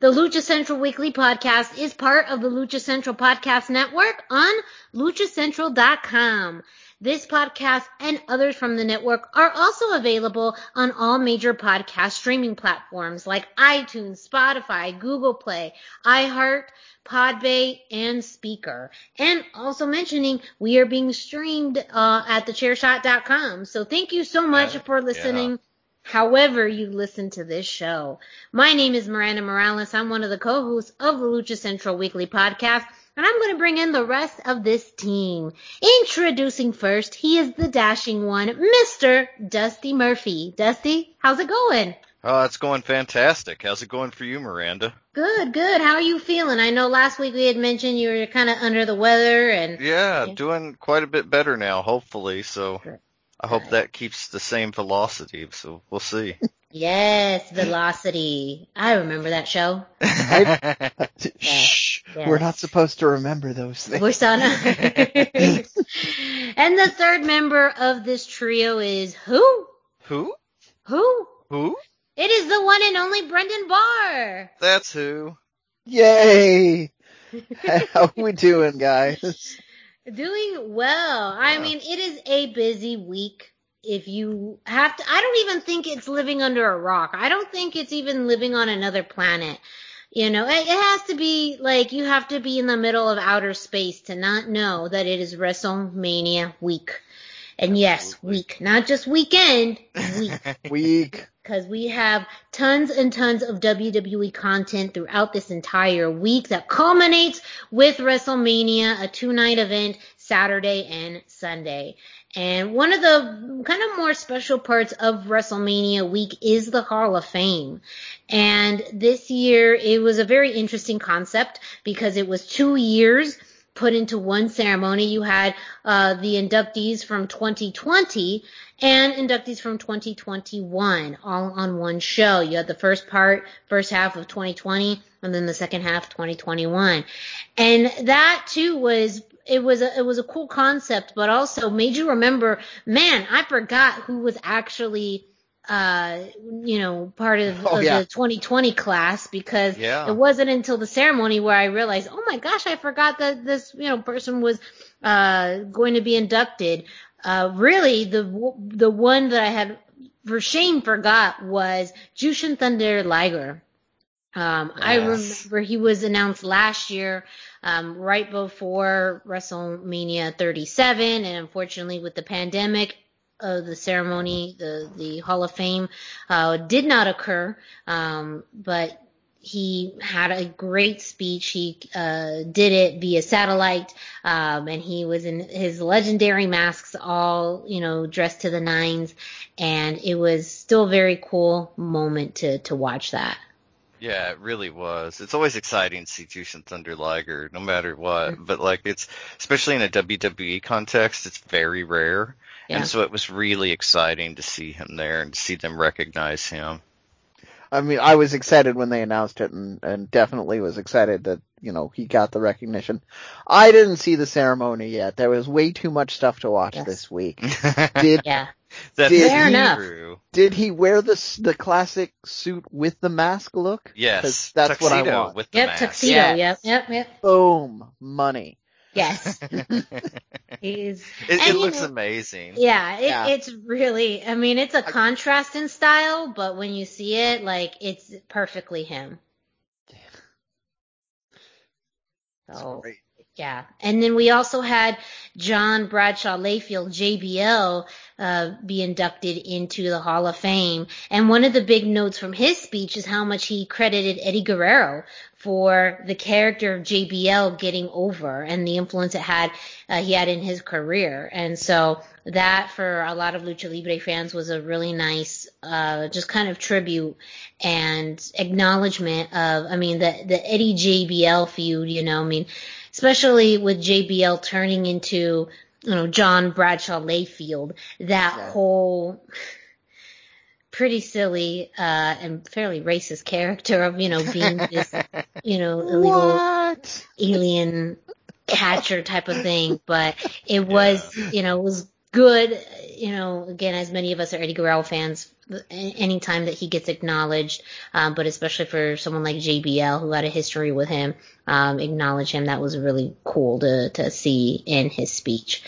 The Lucha Central Weekly Podcast is part of the Lucha Central Podcast Network on luchacentral.com. This podcast and others from the network are also available on all major podcast streaming platforms like iTunes, Spotify, Google Play, iHeart, Podbay, and Spreaker. And also mentioning we are being streamed uh, at thechairshot.com. So thank you so much Yeah, for listening. However you listen to this show. My name is Miranda Morales. I'm one of the co-hosts of the Lucha Central Weekly Podcast, and I'm going to bring in the rest of this team. Introducing first, he is the dashing one, Mr. Dusty Murphy. Dusty, how's it going? Oh, it's going fantastic. How's it going for you, Miranda? Good, good. How are you feeling? I know last week we had mentioned you were kind of under the weather and Yeah, Yeah. doing quite a bit better now, hopefully. So Good. I hope that keeps the same velocity. So we'll see. yes, Velocity. I remember that show. Shh. yes. We're not supposed to remember those things. We're still not. and the third member of this trio is who? who? Who? Who? It is the one and only Brendan Barr. That's who. Yay! How we doing, guys? Doing well. I Yeah. mean, it is a busy week. If you have to, I don't even think it's living under a rock. I don't think it's even living on another planet. You know, it, it has to be like you have to be in the middle of outer space to not know that it is WrestleMania week. And yes, week, not just weekend, week. Weak. Because we have tons and tons of WWE content throughout this entire week that culminates with WrestleMania, a two night event, Saturday and Sunday. And one of the kind of more special parts of WrestleMania week is the Hall of Fame. And this year it was a very interesting concept because it was two years put into one ceremony. You had uh, the inductees from 2020 and inductees from 2021 all on one show. You had the first part, first half of 2020, and then the second half 2021. And that too was it was a it was a cool concept, but also made you remember, man, I forgot who was actually uh you know part of, Oh, of yeah. the 2020 class because Yeah. it wasn't until the ceremony where I realized, oh my gosh, I forgot that this you know person was uh going to be inducted. Uh really the the one that I had for shame forgot was Jushin Thunder Liger. Um, I remember he was announced last year, um, right before WrestleMania 37, and unfortunately with the pandemic, uh, the ceremony, the the Hall of Fame, uh, did not occur. Um, but he had a great speech. He uh, did it via satellite, um, and he was in his legendary masks, all you know, dressed to the nines, and it was still a very cool moment to to watch that. Yeah, it really was. It's always exciting to see Jushin Thunder Liger, no matter what. Mm-hmm. But like, it's especially in a WWE context, it's very rare, Yeah. and so it was really exciting to see him there and to see them recognize him. I mean, I was excited when they announced it, and and definitely was excited that you know he got the recognition. I didn't see the ceremony yet. There was way too much stuff to watch Yes. this week. Did Yeah. That's Did Fair he- enough. did he wear the the classic suit with the mask look? Yes, 'Cause that's what I want. with the Yep, mask. tuxedo. Yes. Yep, yep, yep. Boom, money. Yes. He's it and, you looks know, amazing. Yeah, it, Yeah. it's really. I mean, it's a contrast in style, but when you see it, like it's perfectly him. It's So great. Yeah, and then we also had John Bradshaw Layfield JBL uh, be inducted into the Hall of Fame, and one of the big notes from his speech is how much he credited Eddie Guerrero for the character of JBL getting over and the influence it had uh, he had in his career, and so that for a lot of lucha libre fans was a really nice uh, just kind of tribute and acknowledgement of I mean the the Eddie JBL feud, you know, I mean especially with JBL turning into you know John Bradshaw Layfield, that Yeah. whole pretty silly uh and fairly racist character of you know being this you know illegal What? alien catcher type of thing, but it was, you know, it was good. You know, again, as many of us are Eddie Guerrero fans, a- anytime that he gets acknowledged, um, but especially for someone like JBL who had a history with him, um, acknowledge him. That was really cool to, to see in his speech.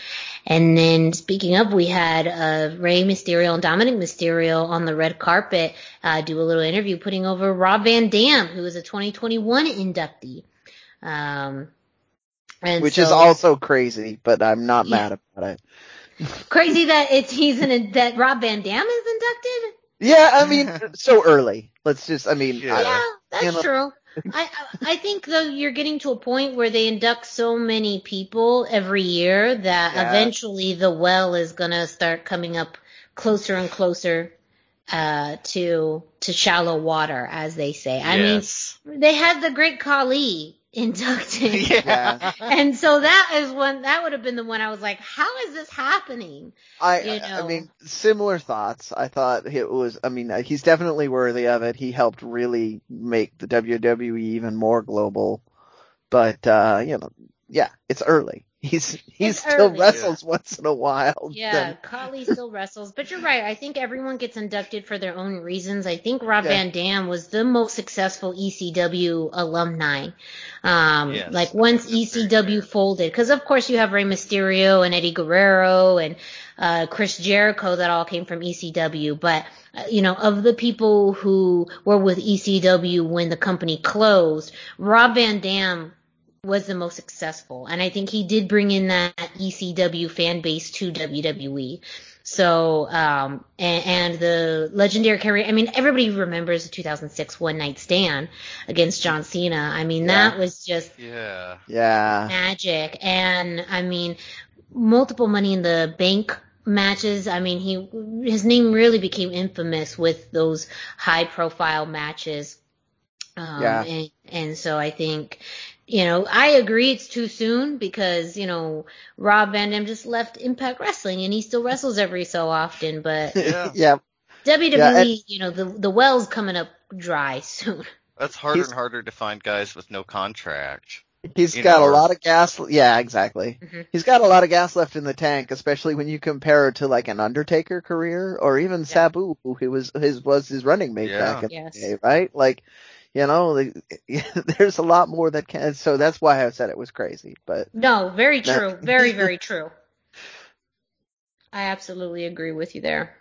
And then speaking of, we had uh, Rey Mysterio and Dominic Mysterio on the red carpet uh, do a little interview, putting over Rob Van Dam, who is a 2021 inductee. Um, and Which is also crazy, but I'm not Yeah. mad about it. Crazy that it's he's in that Rob Van Dam is inducted. Yeah, I mean, so early. Let's just, I mean, Yeah. I- Yeah, that's you know- true. I I I think though you're getting to a point where they induct so many people every year that Yeah. eventually the well is gonna start coming up closer and closer uh to to shallow water, as they say. I yes. mean, they had the great Kali inducted. yeah. And so that is when that would have been the one I was like, how is this happening? I, you I- I mean, similar thoughts. I thought it was, I mean, uh, he's definitely worthy of it. He helped really make the WWE even more global. But, uh, you know, yeah, it's early. He's, he It's still early. wrestles once in a while. Yeah, Then- Khali still wrestles, but you're right. I think everyone gets inducted for their own reasons. I think Rob Yeah. Van Dam was the most successful ECW alumni. Um, Yes, like once think that's very ECW fair. folded, because of course you have Rey Mysterio and Eddie Guerrero and uh, Chris Jericho that all came from ECW, but uh, you know of the people who were with ECW when the company closed, Rob Van Dam was the most successful. And I think he did bring in that ECW fan base to WWE. So, um, and, and the legendary career, I mean, everybody remembers the 2006 one night stand against John Cena. I mean, that was just Yeah. yeah. magic. And I mean, multiple money in the bank matches. I mean, he, his name really became infamous with those high profile matches. Um, Yeah. and, and so I think, you know, I agree it's too soon because, you know, Rob Van Dam just left Impact Wrestling and he still wrestles every so often, but Yeah. yeah. WWE, Yeah, and- you know, the, the well's coming up dry soon. That's harder He's- and harder to find guys with no contract. He's got know, a lot of gas. Yeah, exactly. Mhm. He's got a lot of gas left in the tank, especially when you compare it to like an Undertaker career or even Sabu, who he was his was his running mate Yeah. back in Yes. the day, right? Like, you know, the- there's a lot more that can. So that's why I said it was crazy. But No, very That- true. Very, very true. I absolutely agree with you there.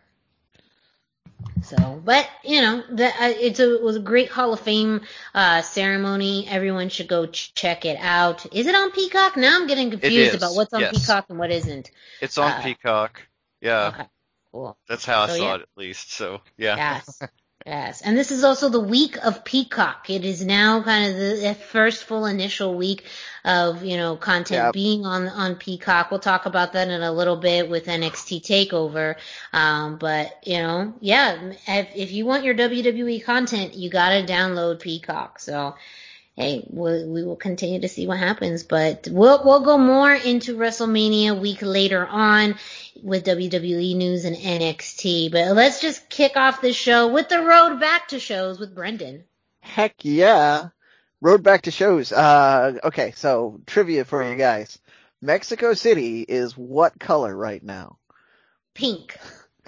So, but you know, that uh, it's a it was a great Hall of Fame uh, ceremony. Everyone should go ch- check it out. Is it on Peacock? Now I'm getting confused about what's on yes. Peacock and what isn't. It's on Uh, Peacock. Yeah. Okay, cool. That's how I saw yeah. it at least. So yeah. Yes. Yes, and this is also the week of Peacock. It is now kind of the first full initial week of you know content Yep. being on on Peacock. We'll talk about that in a little bit with NXT Takeover. Um, but you know, yeah, if, if you want your WWE content, you gotta download Peacock. So hey, we'll, we will continue to see what happens, but we'll we'll go more into WrestleMania week later on with WWE news and NXT. But let's just kick off this show with the road back to shows with Brendan. Heck yeah. Road back to shows. Uh, okay, so trivia for you guys. Mexico City is what color right now? Pink.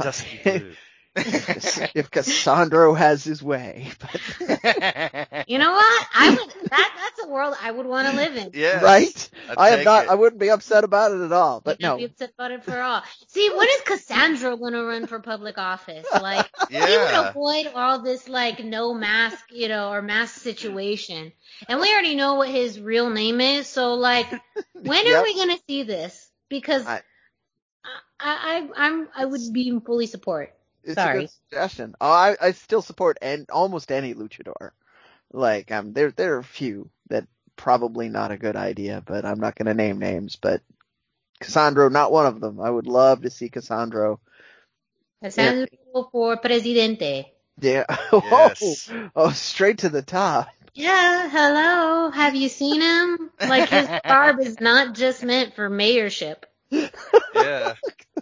Dusty blue. if Cassandro has his way. But, You know what? I would that that's a world I would want to live in. yes. right? I'd I am not, it. I wouldn't be upset about it at all, but You'd no. be upset about it for all. See, when is Cassandro gonna run for public office? Like he would avoid all this like no mask, you know, or mask situation. And we already know what his real name is, so like when are we gonna see this? Because I, I- I I'm I would be in fully support. It's a good suggestion. Oh, I, I still support and almost any luchador. Like, um, there, there are a few that probably not a good idea, but I'm not going to name names, but Cassandro, not one of them. I would love to see Cassandro. Cassandra for presidente. Yeah. Yes. Oh, oh, straight to the top. Yeah, hello. Have you seen him? Like his garb is not just meant for mayorship. Yeah.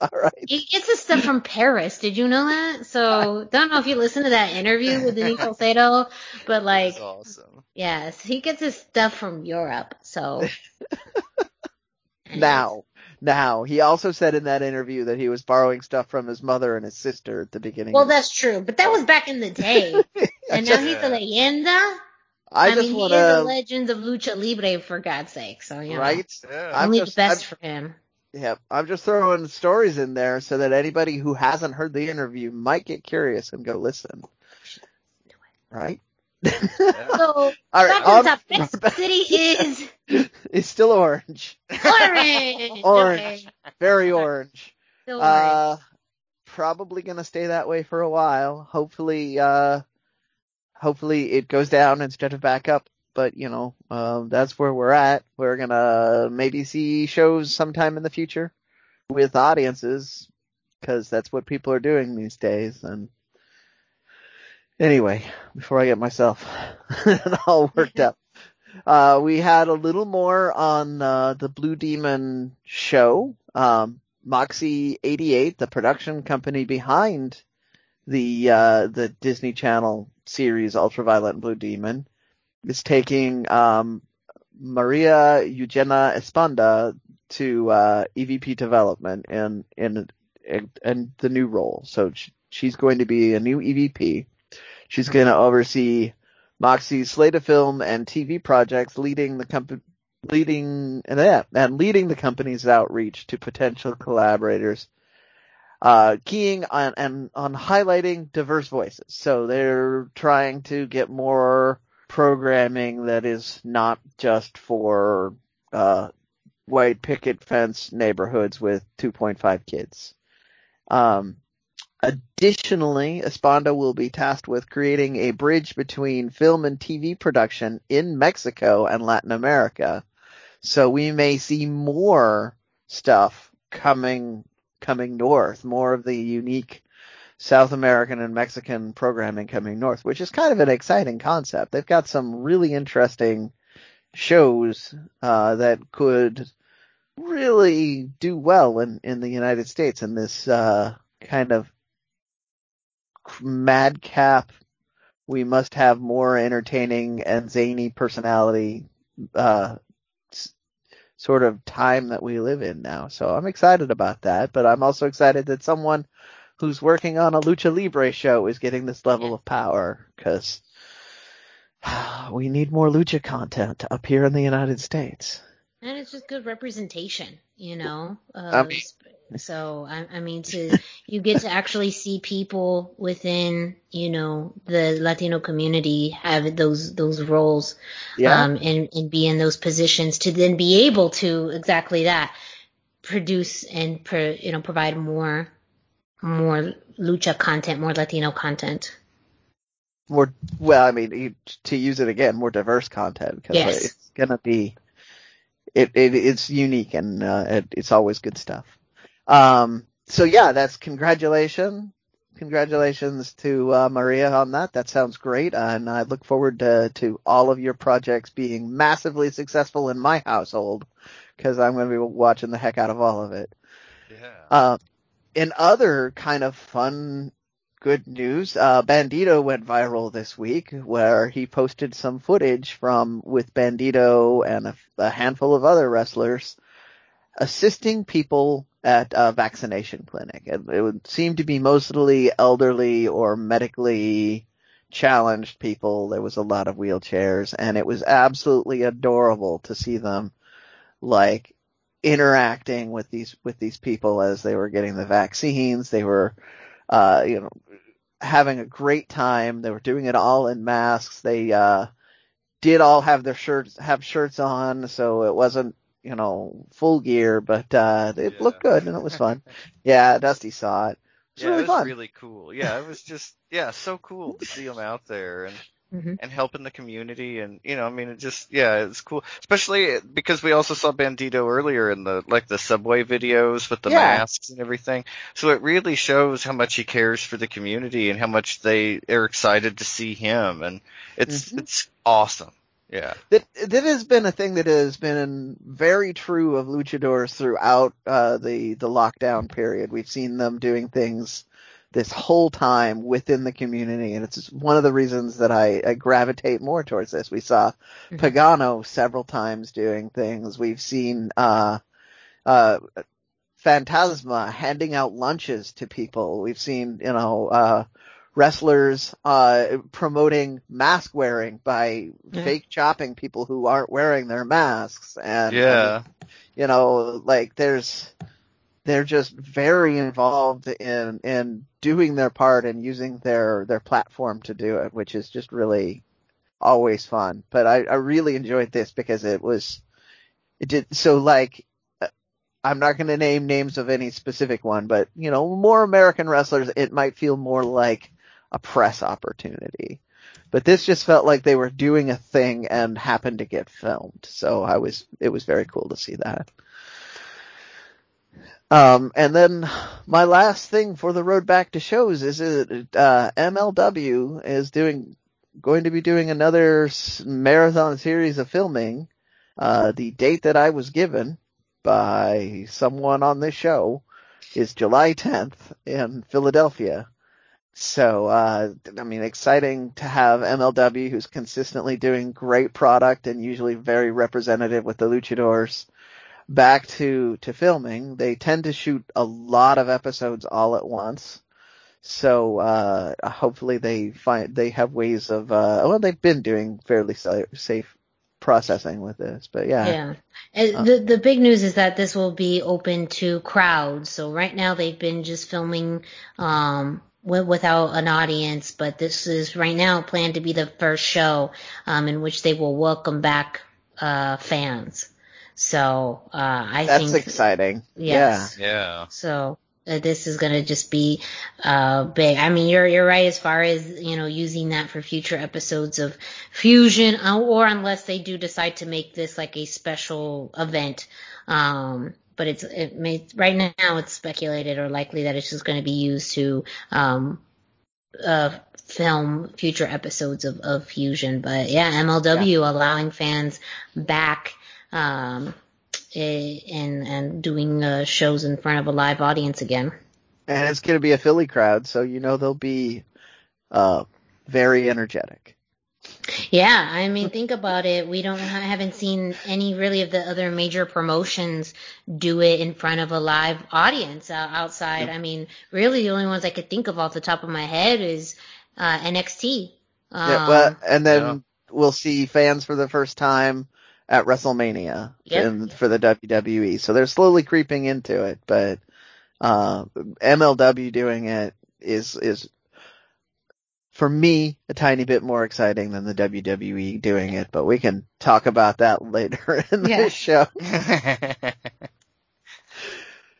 All right. He gets his stuff from Paris. Did you know that? So don't know if you listened to that interview with Denise Salcedo, but like, That's awesome. yes, he gets his stuff from Europe. So Now, now, he also said in that interview that he was borrowing stuff from his mother and his sister at the beginning. well, of- that's true, but that was back in the day, and now he's a leyenda. I, just mean, want he is a legend of lucha libre for God's sake. So you know, right? Yeah. I'm only just- the best I'm- for him. Yeah, I'm just throwing stories in there so that anybody who hasn't heard the interview might get curious and go listen. Right? Yeah. So All right, back to the on- top. Mexico City is it's still orange. orange. Orange. Okay. Very orange. Still orange. Uh, probably gonna stay that way for a while. Hopefully, uh, hopefully it goes down instead of back up. But you know, um, that's where we're at. We're gonna maybe see shows sometime in the future with audiences because that's what people are doing these days. And anyway, before I get myself all worked up, uh, we had a little more on uh, the Blue Demon show. Um, Moxie 88, the production company behind the uh, the Disney Channel series Ultraviolet and Blue Demon, is taking um, Maria Eugenia Esponda to uh, EVP development in in in, in the new role. So sh- she's going to be a new EVP. She's going to oversee Moxie's slate of film and TV projects, leading the company leading and yeah, and leading the company's outreach to potential collaborators, uh, keying on and on highlighting diverse voices. So they're trying to get more programming that is not just for uh, white picket fence neighborhoods with 2.5 kids. Um, additionally, Esponda will be tasked with creating a bridge between film and TV production in Mexico and Latin America. So we may see more stuff coming coming north, more of the unique South American and Mexican programming coming north, which is kind of an exciting concept. They've got some really interesting shows uh, that could really do well in, in the United States in this uh, kind of madcap. We must have more entertaining and zany personality uh, sort of time that we live in now. So I'm excited about that, but I'm also excited that someone who's working on a lucha libre show is getting this level of power because we need more lucha content up here in the United States. And it's just good representation, you know. Uh, I mean- so I, I mean, to you get to actually see people within, you know, the Latino community have those those roles, Yeah. um, and and be in those positions to then be able to exactly that, produce and pro, you know provide more more lucha content, more Latino content. More, well, I mean, you- to use it again, more diverse content because Yes. it's gonna be, it, it it's unique and uh, it, it's always good stuff. Um, so yeah, that's congratulations, congratulations to uh, Maria on that. That sounds great, and I look forward to to all of your projects being massively successful in my household because I'm going to be watching the heck out of all of it. Yeah. Uh, in other kind of fun, good news, uh, Bandito went viral this week where he posted some footage from with Bandito and a, a handful of other wrestlers assisting people at a vaccination clinic. It, it would seem to be mostly elderly or medically challenged people. There was a lot of wheelchairs and it was absolutely adorable to see them like interacting with these with these people as they were getting the vaccines. They were, uh, you know, having a great time. They were doing it all in masks. They uh, did all have their shirts have shirts on, so it wasn't you know full gear, but uh, it Yeah. looked good and it was fun. yeah, Dusty saw it. It's yeah, really it was fun. really cool. Yeah, it was just yeah, so cool to see them out there and Mhm. and helping the community and you know, I mean, it just yeah, it's cool, especially because we also saw Bandito earlier in the like the subway videos with the Yeah. masks and everything. So it really shows how much he cares for the community and how much they are excited to see him, and it's Mhm. it's awesome. Yeah. that that has been a thing that has been very true of luchadors throughout uh, the the lockdown period. We've seen them doing things this whole time within the community, and it's one of the reasons that I, I gravitate more towards this. We saw Mhm. Pagano several times doing things. We've seen uh, uh, Phantasma handing out lunches to people. We've seen you know. Uh, wrestlers uh promoting mask wearing by Yeah. fake chopping people who aren't wearing their masks and I Yeah. mean, you know like there's they're just very involved in in doing their part and using their their platform to do it which is just really always fun but i i really enjoyed this because it was it did so like uh, I'm not going to name names of any specific one, but you know, more American wrestlers, it might feel more like a press opportunity. But this just felt like they were doing a thing and happened to get filmed. So I was, it was very cool to see that. Um, and then my last thing for the road back to shows is that, uh, MLW is doing, going to be doing another marathon series of filming. Uh, the date that I was given by someone on this show is July 10th in Philadelphia. So, uh, I mean, exciting to have MLW who's consistently doing great product and usually very representative with the luchadors back to, to filming. They tend to shoot a lot of episodes all at once. So, uh, hopefully they find, they have ways of, uh, well, they've been doing fairly safe processing with this, but yeah. Yeah. And Uh, the the big news is that this will be open to crowds. So right now they've been just filming um wi- without an audience, but this is right now planned to be the first show um in which they will welcome back uh fans. So uh I That's think that's exciting. yes. Yeah. So uh, this is gonna just be uh big. I mean, you're you're right as far as you know using that for future episodes of Fusion, uh, or unless they do decide to make this like a special event. Um, but it's it may right now it's speculated or likely that it's just going to be used to um uh film future episodes of of Fusion. But yeah, MLW allowing fans back. Um, eh, and and doing uh, shows in front of a live audience again. And it's going to be a Philly crowd, so you know they'll be uh very energetic. Yeah, I mean, think about it. We don't ha- haven't seen any really of the other major promotions do it in front of a live audience uh, outside. I mean, really, the only ones I could think of off the top of my head is uh, NXT. Um, yeah, well, and then yeah. we'll see fans for the first time at WrestleMania Yep. in, for the WWE. So they're slowly creeping into it, but uh, MLW doing it is is for me a tiny bit more exciting than the WWE doing it. But we can talk about that later in Yeah. this show.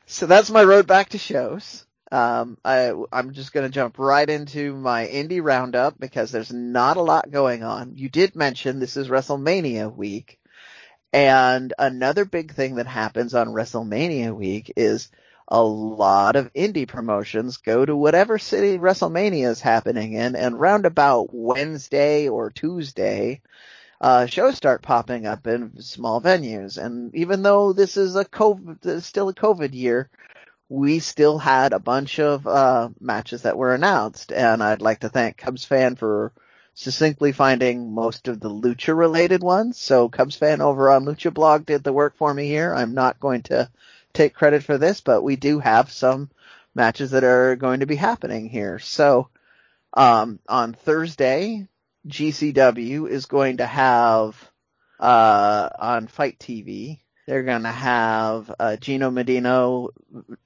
So that's my road back to shows. Um, I, I'm just going to jump right into my indie roundup because there's not a lot going on. You did mention this is WrestleMania week. And another big thing that happens on WrestleMania week is a lot of indie promotions go to whatever city WrestleMania is happening in and round about Wednesday or Tuesday, uh, shows start popping up in small venues. And even though this is a COVID, still a COVID year, we still had a bunch of, uh, matches that were announced. And I'd like to thank Cubs fan for succinctly finding most of the lucha related ones. So Cubs fan over on Lucha Blog did the work for me here. I'm not going to take credit for this, but we do have some matches that are going to be happening here. So, um, on Thursday, GCW is going to have, uh, on FITE TV, they're going to have, uh, Gino Medina,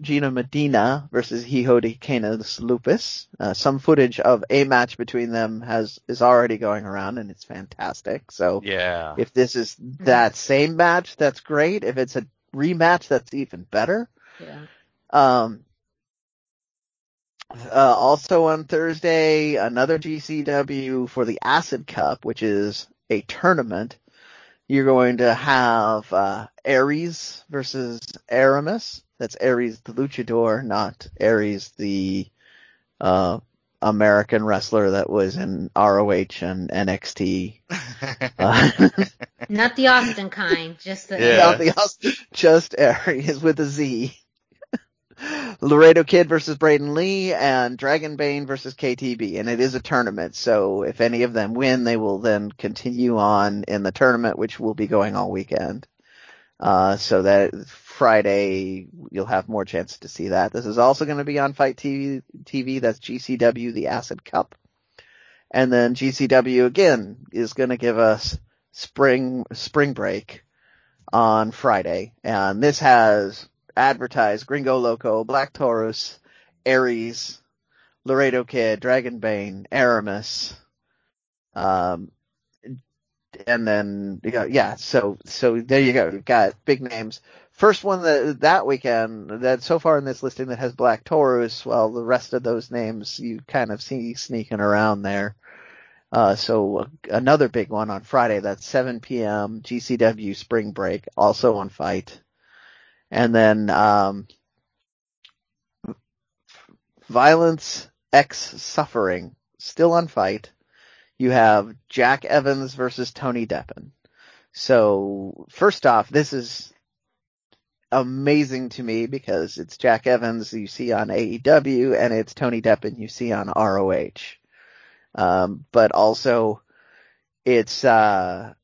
Gino Medina versus Hijo de Canis Lupus. Uh, some footage of a match between them has, is already going around and it's fantastic. So, Yeah. if this is that same match, that's great. If it's a rematch, that's even better. Yeah. Um, uh, also on Thursday, another GCW for the Acid Cup, which is a tournament. You're going to have uh, Arez versus Aramis. That's Arez the luchador, not Aries the uh, American wrestler that was in ROH and NXT. Uh, Not the Austin kind, just the Yeah. Nothing else, just Arez with a Z. Laredo Kid versus Braden Lee and Dragon Bane versus KTB, and it is a tournament. So if any of them win, they will then continue on in the tournament, which will be going all weekend. Uh, so that Friday you'll have more chance to see that. This is also going to be on FITE TV. TV that's GCW, the Acid Cup, and then GCW again is going to give us spring spring break on Friday, and this has advertised Gringo Loco, Black Taurus, Arez, Laredo Kid, Dragon Bane, Aramis, um, and then you got, yeah, so so there you go. You've got big names. First one that that weekend that so far in this listing that has Black Taurus, well, the rest of those names you kind of see sneaking around there. Uh, so another big one on Friday. That's 7 p.m. GCW Spring Break, also on FITE. And then, um, Violence X Suffering, still on FITE. You have Jack Evans versus Tony Deppen. So first off, this is amazing to me because it's Jack Evans you see on AEW and it's Tony Deppen you see on ROH. Um, but also it's, uh,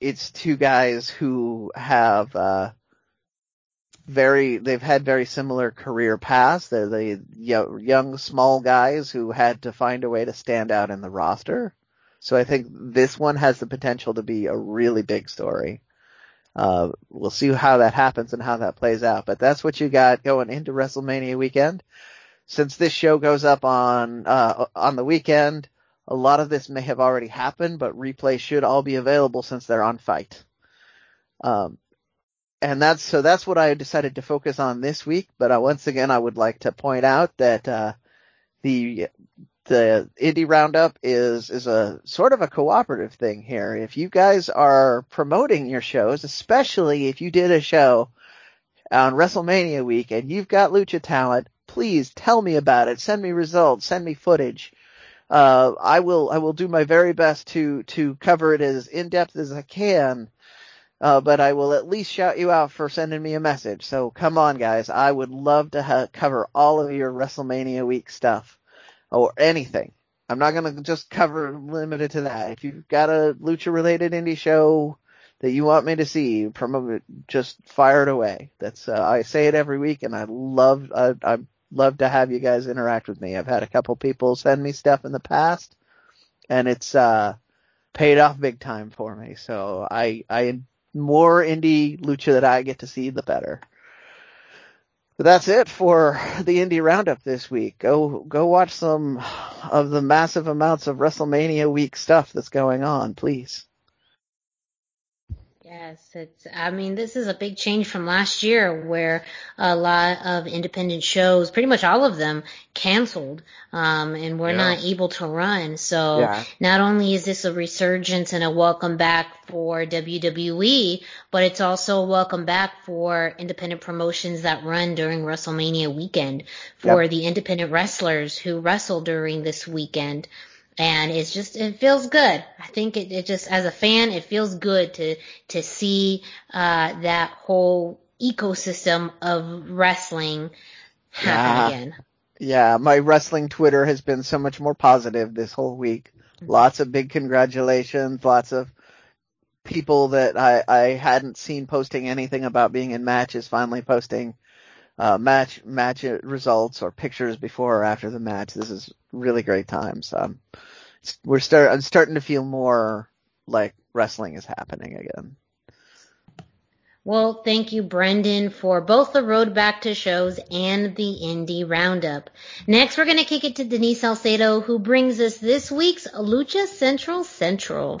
it's two guys who have, uh, very, they've had very similar career paths. They're the young, small guys who had to find a way to stand out in the roster. So I think this one has the potential to be a really big story. Uh, we'll see how that happens and how that plays out, but that's what you got going into WrestleMania weekend. Since this show goes up on, uh, on the weekend, a lot of this may have already happened, but replay should all be available since they're on FITE. Um, and that's, so that's what I decided to focus on this week, but uh, once again, I would like to point out that, uh, the, the indie roundup is, is a sort of a cooperative thing here. If you guys are promoting your shows, especially if you did a show on WrestleMania week and you've got lucha talent, please tell me about it. Send me results. Send me footage. Uh, I will, I will do my very best to, to cover it as in depth as I can. Uh, but I will at least shout you out for sending me a message. So come on guys. I would love to ha- cover all of your WrestleMania week stuff or anything. I'm not going to just cover limited to that. If you've got a lucha related indie show that you want me to see, promote it, just fire it away. That's, uh, I say it every week and I love, I, I love to have you guys interact with me. I've had a couple people send me stuff in the past and it's, uh, paid off big time for me. So I, I, more indie lucha that I get to see, the better. But that's it for the indie roundup this week. Go, go watch some of the massive amounts of WrestleMania week stuff that's going on, please. Yes, it's, I mean, this is a big change from last year where a lot of independent shows, pretty much all of them, canceled, um, and we're Yeah. not able to run. So Yeah. not only is this a resurgence and a welcome back for WWE, but it's also a welcome back for independent promotions that run during WrestleMania weekend for the independent wrestlers who wrestle during this weekend. And it's just, it feels good. I think it, it just, as a fan, it feels good to, to see, uh, that whole ecosystem of wrestling happen Yeah. again. Yeah, my wrestling Twitter has been so much more positive this whole week. Lots of big congratulations, lots of people that I, I hadn't seen posting anything about being in matches finally posting uh, match match results or pictures before or after the match. This is really great times. Um, we're start I'm starting to feel more like wrestling is happening again. Well, thank you, Brendan, for both the road back to shows and the indie roundup. Next, we're going to kick it to Denise Salcedo, who brings us this week's Lucha Central Central.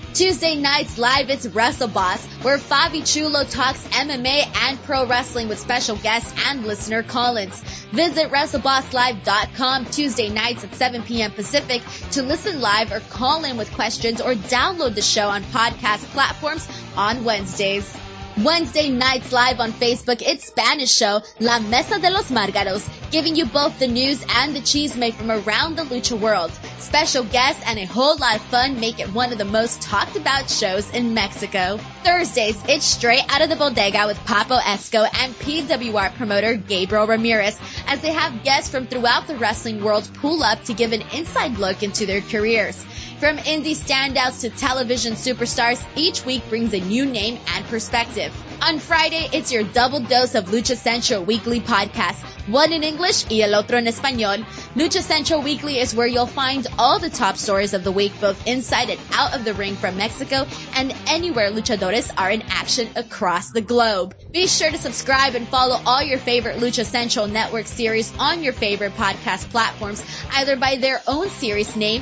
Tuesday nights live, it's Wrestle Boss, where Fabi Chulo talks MMA and pro wrestling with special guests and listener call-ins. Visit WrestleBossLive.com Tuesday nights at 7 p.m. Pacific to listen live or call in with questions or download the show on podcast platforms on Wednesdays. Wednesday nights live on Facebook, it's Spanish show La Mesa de los Margaros, giving you both the news and the cheese made from around the lucha world. Special guests and a whole lot of fun make it one of the most talked about shows in Mexico. Thursdays, it's straight out of the bodega with Papo Esco and PWR promoter Gabriel Ramirez as they have guests from throughout the wrestling world pull up to give an inside look into their careers. From indie standouts to television superstars, each week brings a new name and perspective. On Friday, it's your double dose of Lucha Central Weekly podcast, one in English y el otro en español. Lucha Central Weekly is where you'll find all the top stories of the week, both inside and out of the ring from Mexico and anywhere luchadores are in action across the globe. Be sure to subscribe and follow all your favorite Lucha Central Network series on your favorite podcast platforms, either by their own series name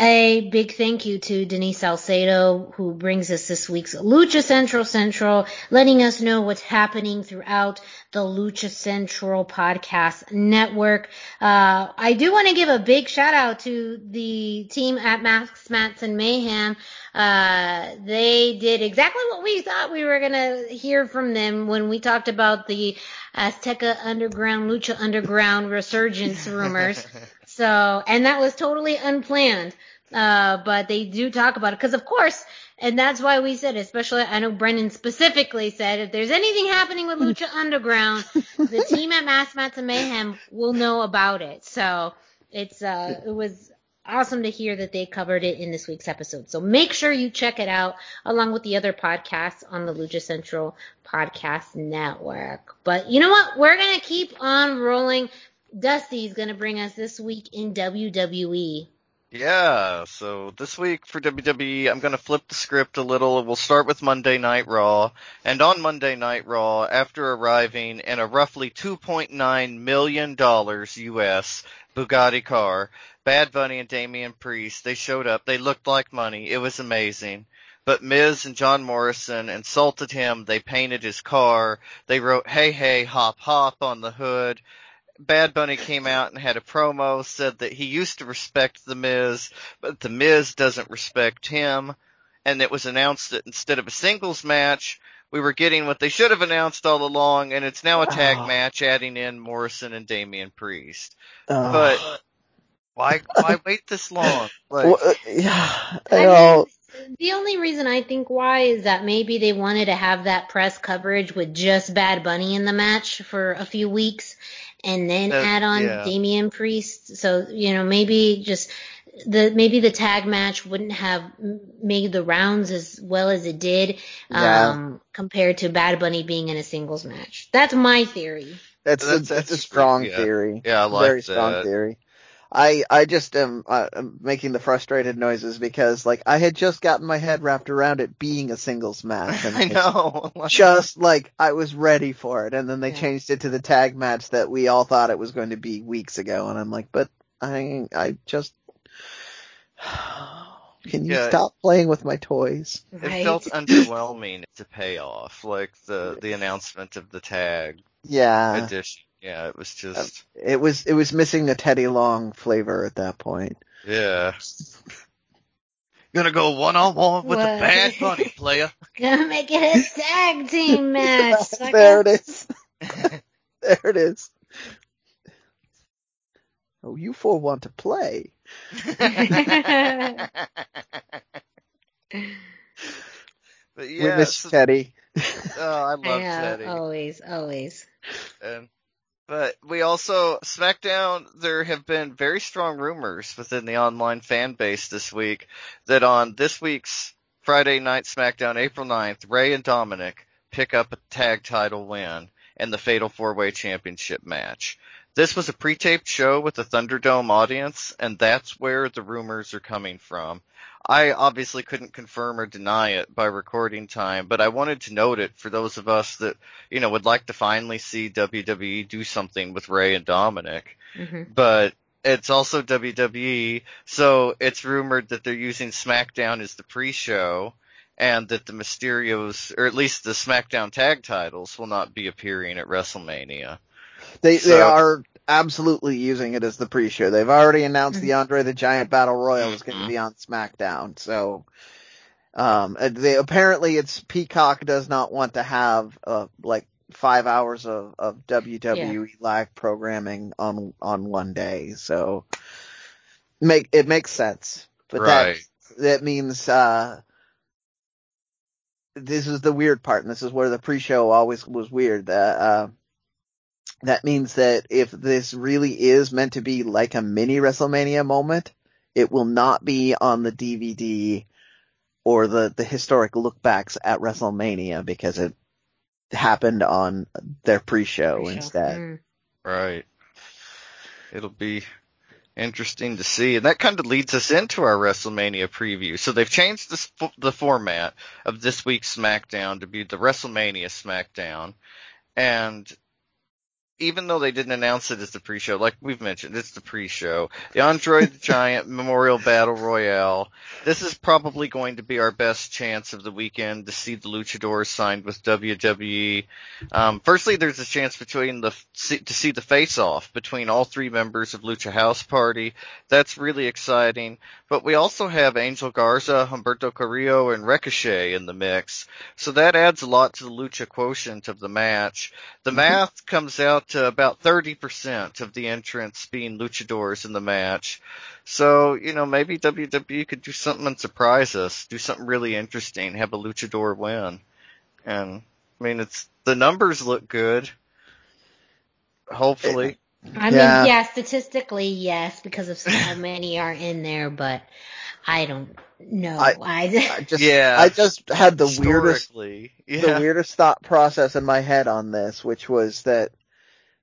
A big thank you to Denise Salcedo, who brings us this week's Lucha Central Central, letting us know what's happening throughout the Lucha Central podcast network. Uh, I do want to give a big shout out to the team at Masks, Mats, and Mayhem. Uh, they did exactly what we thought we were going to hear from them when we talked about the Azteca Underground, Lucha Underground resurgence rumors. So, and that was totally unplanned. Uh, but they do talk about it because, of course, and that's why we said, especially, I know Brendan specifically said, if there's anything happening with Lucha Underground, the team at Masks Mats and Mayhem will know about it. So it's, uh, it was awesome to hear that they covered it in this week's episode. So make sure you check it out along with the other podcasts on the Lucha Central Podcast Network. But you know what? We're going to keep on rolling. Dusty's going to bring us this week in WWE. Yeah, so this week for WWE, I'm going to flip the script a little. We'll start with Monday Night Raw. And on Monday Night Raw, after arriving in a roughly $2.9 million US Bugatti car, Bad Bunny and Damian Priest, they showed up. They looked like money. It was amazing. But Miz and John Morrison insulted him. They painted his car. They wrote, hey, hey, hop, hop on the hood. Bad Bunny came out and had a promo, said that he used to respect The Miz, but The Miz doesn't respect him. And it was announced that instead of a singles match, we were getting what they should have announced all along, and it's now a tag Oh. match, adding in Morrison and Damian Priest. Uh, But why, why wait this long? Like, well, uh, yeah, I I know. The only reason I think why is that maybe they wanted to have that press coverage with just Bad Bunny in the match for a few weeks and then That- add on yeah. Damian Priest. So, you know, maybe just the maybe the tag match wouldn't have made the rounds as well as it did Yeah. um compared to Bad Bunny being in a singles match. That's my theory. That's, a, That's- that's a strong yeah. theory. Yeah, I like Very strong theory. I I just am uh, making the frustrated noises because like I had just gotten my head wrapped around it being a singles match. And I know. Just like I was ready for it, and then they Yeah. changed it to the tag match that we all thought it was going to be weeks ago, and I'm like, but I I just can you Yeah. stop playing with my toys? It Right? felt underwhelming to pay off, like the the announcement of the tag Yeah, edition. Yeah, it was um, just it was it was missing a Teddy Long flavor at that point. yeah. Gonna go one on one with the Bad Bunny player. Gonna make it a tag team match. there it is. there it is. Oh, you four want to play. but yeah, we miss so- Teddy. oh, I love Yeah, Teddy. always, always. And, but we also SmackDown. There have been very strong rumors within the online fan base this week that on this week's Friday Night SmackDown, April 9th, Rey and Dominic pick up a tag title win in the Fatal Four Way Championship match. This was a pre-taped show with a Thunderdome audience, and that's where the rumors are coming from. I obviously couldn't confirm or deny it by recording time, but I wanted to note it for those of us that you know, would like to finally see WWE do something with Rey and Dominic. hmm But it's also WWE, so it's rumored that they're using SmackDown as the pre-show, and that the Mysterios, or at least the SmackDown tag titles, will not be appearing at WrestleMania. They they are absolutely using it as the pre-show. They've already announced the Andre the Giant Battle Royal is going to be on SmackDown. So, um, uh, they apparently it's Peacock does not want to have uh like five hours of of WWE live programming on on one day. So, make it makes sense. But Right. that that means uh this is the weird part, and this is where the pre-show always was weird. That uh, that means that if this really is meant to be like a mini WrestleMania moment, it will not be on the DVD or the the historic lookbacks at WrestleMania because it happened on their pre-show, Pre-show. instead. Mm. Right. It'll be interesting to see. And that kind of leads us into our WrestleMania preview. So they've changed the, the format of this week's SmackDown to be the WrestleMania SmackDown. And even though they didn't announce it as the pre-show, like we've mentioned, it's the pre-show. The Andre the Giant Memorial Battle Royale. This is probably going to be our best chance of the weekend to see the Luchadors signed with WWE. Um, firstly, there's a chance between the to see the face-off between all three members of Lucha House Party. That's really exciting. But we also have Angel Garza, Humberto Carrillo, and Ricochet in the mix, so that adds a lot to the Lucha quotient of the match. The math comes out to about 30% of the entrants being luchadors in the match. So, you know, maybe WWE could do something and surprise us, do something really interesting, have a luchador win. And, I mean, it's, the numbers look good. Hopefully. I mean, yeah, statistically, yes, because of so many are in there, but I don't know. I- I, I just, Yeah. I just had the weirdest Historically, the weirdest thought process in my head on this, which was that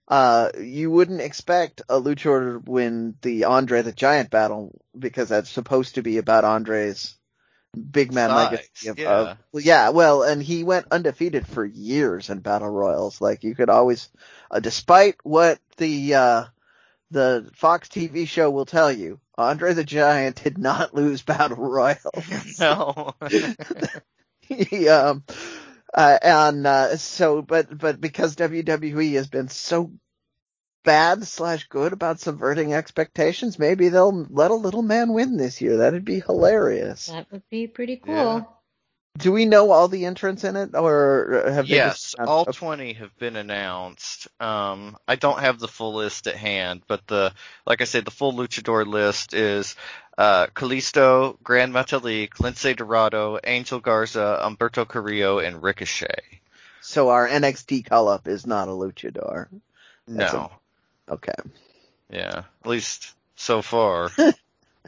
uh you wouldn't expect a luchador to win the Andre the Giant battle because that's supposed to be about Andre's big man Size, legacy of, yeah. of well, yeah, well, and he went undefeated for years in battle royals. Like you could always uh, despite what the uh the Fox TV show will tell you, Andre the Giant did not lose battle royals. no. he, um, uh, and uh, so, but but because WWE has been so bad slash good about subverting expectations, maybe they'll let a little man win this year. That'd be hilarious. that would be pretty cool. Yeah. Do we know all the entrants in it, or have they yes, just all okay. 20 have been announced. Um, I don't have the full list at hand, but the, like I said, the full luchador list is, uh, Kalisto, Gran Metalik, Lince Dorado, Angel Garza, Humberto Carrillo, and Ricochet. So our NXT call up is not a luchador. That's No. Okay. Yeah. At least so far.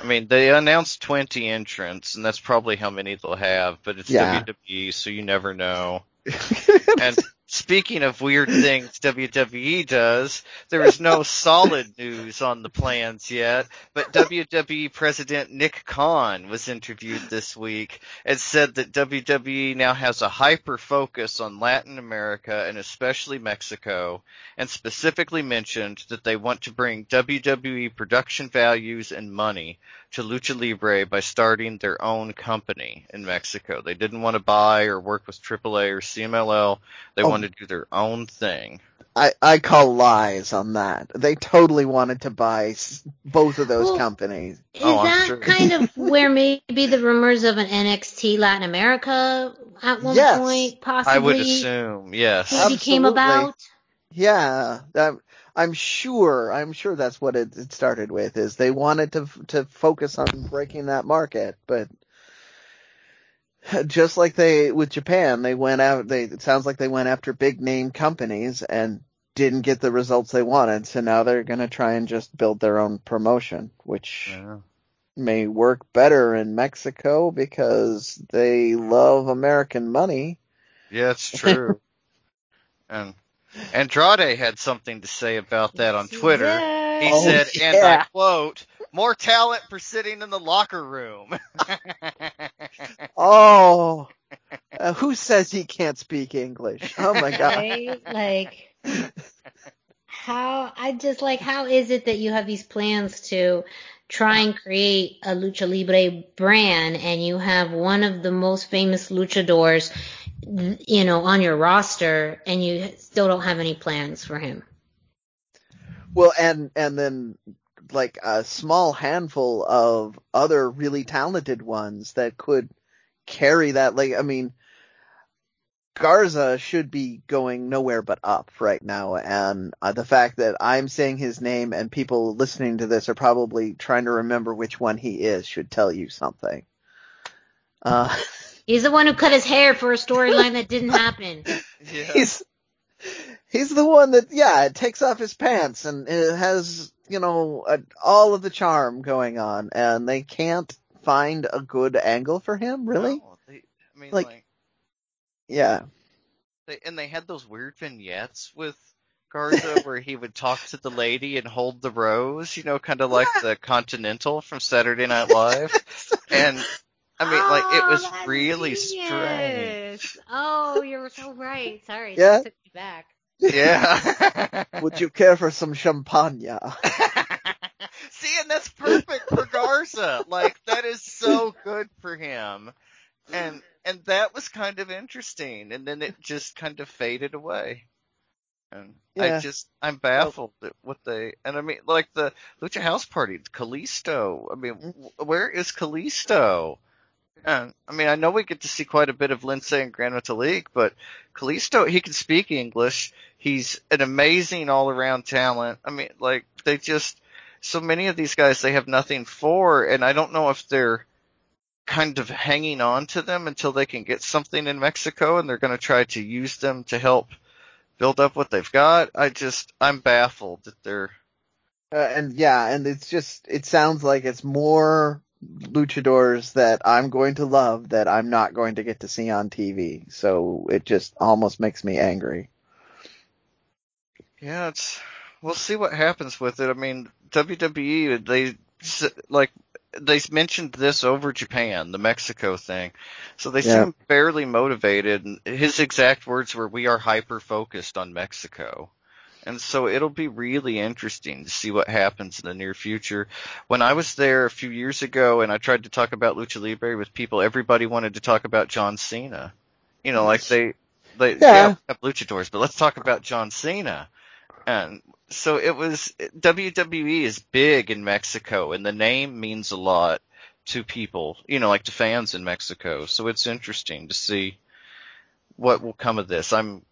I mean, they announced 20 entrants, and that's probably how many they'll have, but it's Yeah. WWE, so you never know. And speaking of weird things WWE does, there is no solid news on the plans yet, but WWE President Nick Khan was interviewed this week and said that WWE now has a hyper focus on Latin America and especially Mexico, and specifically mentioned that they want to bring WWE production values and money to Lucha Libre by starting their own company in Mexico. They didn't want to buy or work with AAA or CMLL. They Oh. wanted to do their own thing. I I call lies on that. They totally wanted to buy both of those Well, companies. Is Oh, that sure. kind of where maybe the rumors of an NXT Latin America at one Yes. point possibly I would assume, yes. maybe came Absolutely. about? Yeah, that, I'm sure. I'm sure that's what it, it started with. Is they wanted to to focus on breaking that market, but just like they with Japan, they went out. They it sounds like they went after big name companies and didn't get the results they wanted. So now they're gonna try and just build their own promotion, which Yeah. may work better in Mexico because they love American money. Yeah, it's true. and Andrade had something to say about that on Twitter. He Oh, said, and I quote, more talent for sitting in the locker room. Oh, uh, who says he can't speak English? Oh my god. Right? Like how I just like how is it that you have these plans to try and create a lucha libre brand and you have one of the most famous luchadors you know on your roster and you still don't have any plans for him. Well, and and then like a small handful of other really talented ones that could carry that. Like, I mean, Garza should be going nowhere but up right now, and uh, the fact that I'm saying his name and people listening to this are probably trying to remember which one he is should tell you something. Uh, He's the one who cut his hair for a storyline that didn't happen. yeah. he's he's the one that yeah it takes off his pants and it has you know a, all of the charm going on and they can't find a good angle for him really No, they, I mean, Like- like, yeah they, and they had those weird vignettes with Garza where he would talk to the lady and hold the rose, you know, kind of like the Continental from Saturday Night Live. and I mean, like, it was Oh, that's really strange. Oh, you're so right. Sorry, Yeah. took me back. Yeah. Would you care for some champagne? See, and that's perfect for Garza. Like that is so good for him. And and that was kind of interesting and then it just kind of faded away. And Yeah. I just I'm baffled at what they and I mean like the Lucha House Party, Kalisto. I mean, mm-hmm. wh- where is Kalisto? And I mean, I know we get to see quite a bit of Lince and Gran Metalik, but Kalisto, he can speak English. He's an amazing all around talent. I mean, like they just so many of these guys they have nothing for, and I don't know if they're kind of hanging on to them until they can get something in Mexico, and they're going to try to use them to help build up what they've got. I just I'm baffled that they're Uh, and yeah, and it's just, it sounds like it's more luchadors that I'm going to love that I'm not going to get to see on TV. So it just almost makes me angry. Yeah, it's we'll see what happens with it. I mean, WWE they like they mentioned this over Japan, the Mexico thing. So they Yeah. seem fairly motivated and his exact words were we are hyper focused on Mexico. And so it'll be really interesting to see what happens in the near future. When I was there a few years ago and I tried to talk about Lucha Libre with people, everybody wanted to talk about John Cena. You know, like they, they, Yeah. we have luchadors, but let's talk about John Cena. And so it was, WWE is big in Mexico and the name means a lot to people, you know, like to fans in Mexico. So it's interesting to see what will come of this. I'm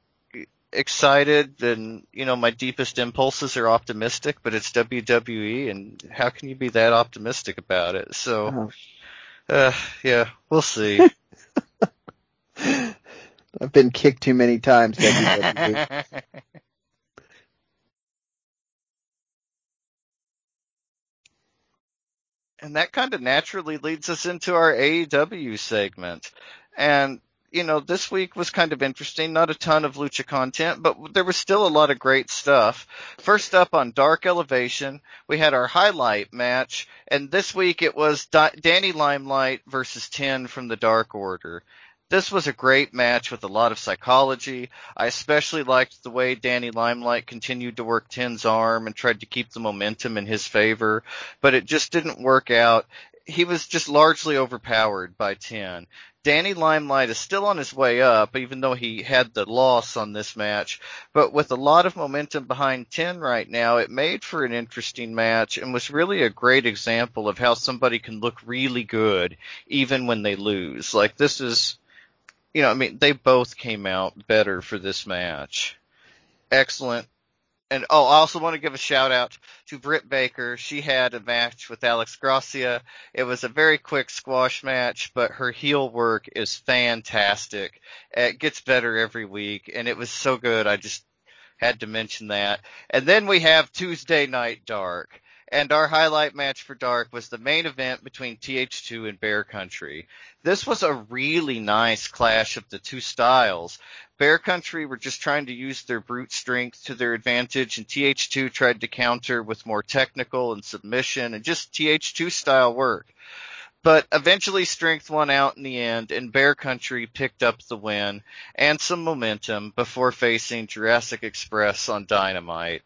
excited and, you know, my deepest impulses are optimistic, but it's WWE and how can you be that optimistic about it? So, Oh. uh, yeah, we'll see. I've been kicked too many times. WWE. and that kind of naturally leads us into our AEW segment. And, you know, this week was kind of interesting. Not a ton of lucha content, but there was still a lot of great stuff. First up on Dark Elevation, we had our highlight match, and this week it was Di- Danny Limelight versus Ten from the Dark Order. This was a great match with a lot of psychology. I especially liked the way Danny Limelight continued to work Ten's arm and tried to keep the momentum in his favor, but it just didn't work out. He was just largely overpowered by Ten. Danny Limelight is still on his way up, even though he had the loss on this match. But with a lot of momentum behind Ten right now, it made for an interesting match and was really a great example of how somebody can look really good even when they lose. Like this is, you know, I mean, they both came out better for this match. Excellent. And oh, I also want to give a shout out to Britt Baker. She had a match with Alex Gracia. It was a very quick squash match, but her heel work is fantastic. It gets better every week, and it was so good. I just had to mention that. And then we have Tuesday Night Dark. And our highlight match for Dark was the main event between TH2 and Bear Country. This was a really nice clash of the two styles. Bear Country were just trying to use their brute strength to their advantage, and TH2 tried to counter with more technical and submission and just TH2 style work. But eventually strength won out in the end, and Bear Country picked up the win and some momentum before facing Jurassic Express on Dynamite.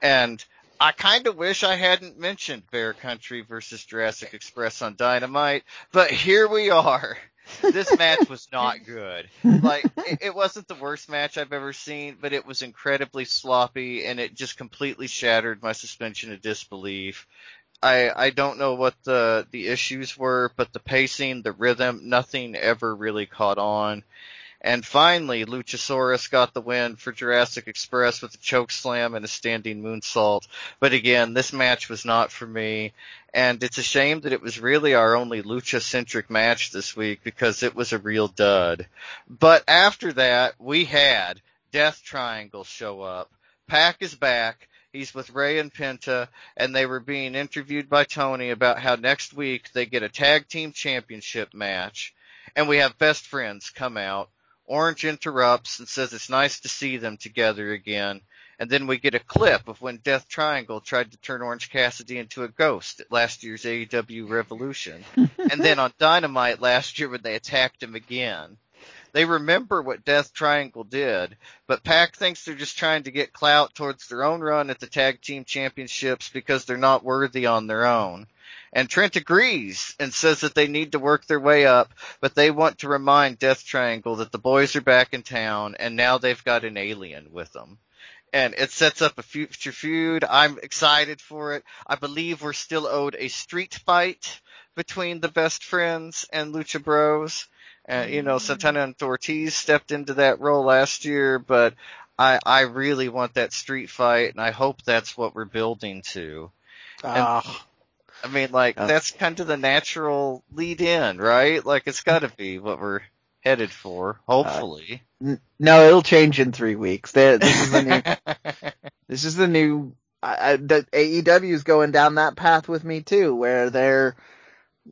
And I kind of wish I hadn't mentioned Bear Country versus Jurassic Express on Dynamite, but here we are. This match was not good. Like, it, it wasn't the worst match I've ever seen, but it was incredibly sloppy and it just completely shattered my suspension of disbelief. I, I don't know what the, the issues were, but the pacing, the rhythm, nothing ever really caught on. And finally, Luchasaurus got the win for Jurassic Express with a choke slam and a standing moonsault. But again, this match was not for me. And it's a shame that it was really our only lucha centric match this week because it was a real dud. But after that, we had Death Triangle show up. Pac is back. He's with Rey and Penta, and they were being interviewed by Tony about how next week they get a tag team championship match. And we have best friends come out. Orange interrupts and says it's nice to see them together again. And then we get a clip of when Death Triangle tried to turn Orange Cassidy into a ghost at last year's AEW Revolution. and then on Dynamite last year when they attacked him again. they remember what Death Triangle did, but Pac thinks they're just trying to get clout towards their own run at the tag team championships because they're not worthy on their own. And Trent agrees and says that they need to work their way up, but they want to remind Death Triangle that the boys are back in town and now they've got an alien with them. And it sets up a future feud. I'm excited for it. I believe we're still owed a street fight between the best friends and Lucha Bros. And, you know, Santana and Ortiz stepped into that role last year, but I, I really want that street fight and I hope that's what we're building to. Ah, I mean, like, Uh. that's kind of the natural lead in, right? Like, it's gotta be what we're headed for, hopefully. n- no, it'll change in three weeks. There- This is the new. this is the new. I, I, the AEW is going down that path with me too, where they're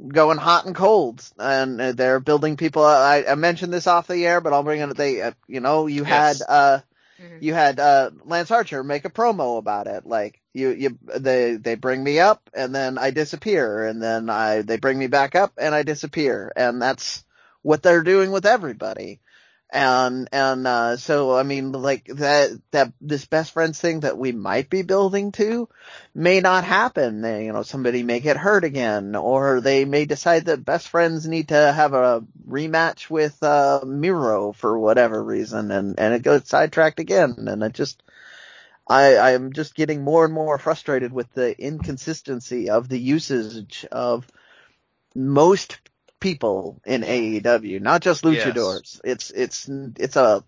going hot and cold, and uh, they're building people. I, I mentioned this off the air, but I'll bring it. They, uh, you know, you Yes. had. uh Mhm. you had uh Lance Archer make a promo about it. Like you you they they bring me up and then I disappear and then I they bring me back up and I disappear and that's what they're doing with everybody. And and uh so I mean like that that this best friends thing that we might be building to may not happen. They, you know, somebody may get hurt again or they may decide that best friends need to have a rematch with uh Miro for whatever reason and and it goes sidetracked again and it just I I'm just getting more and more frustrated with the inconsistency of the usage of most people in AEW, not just luchadors. It's it's it's a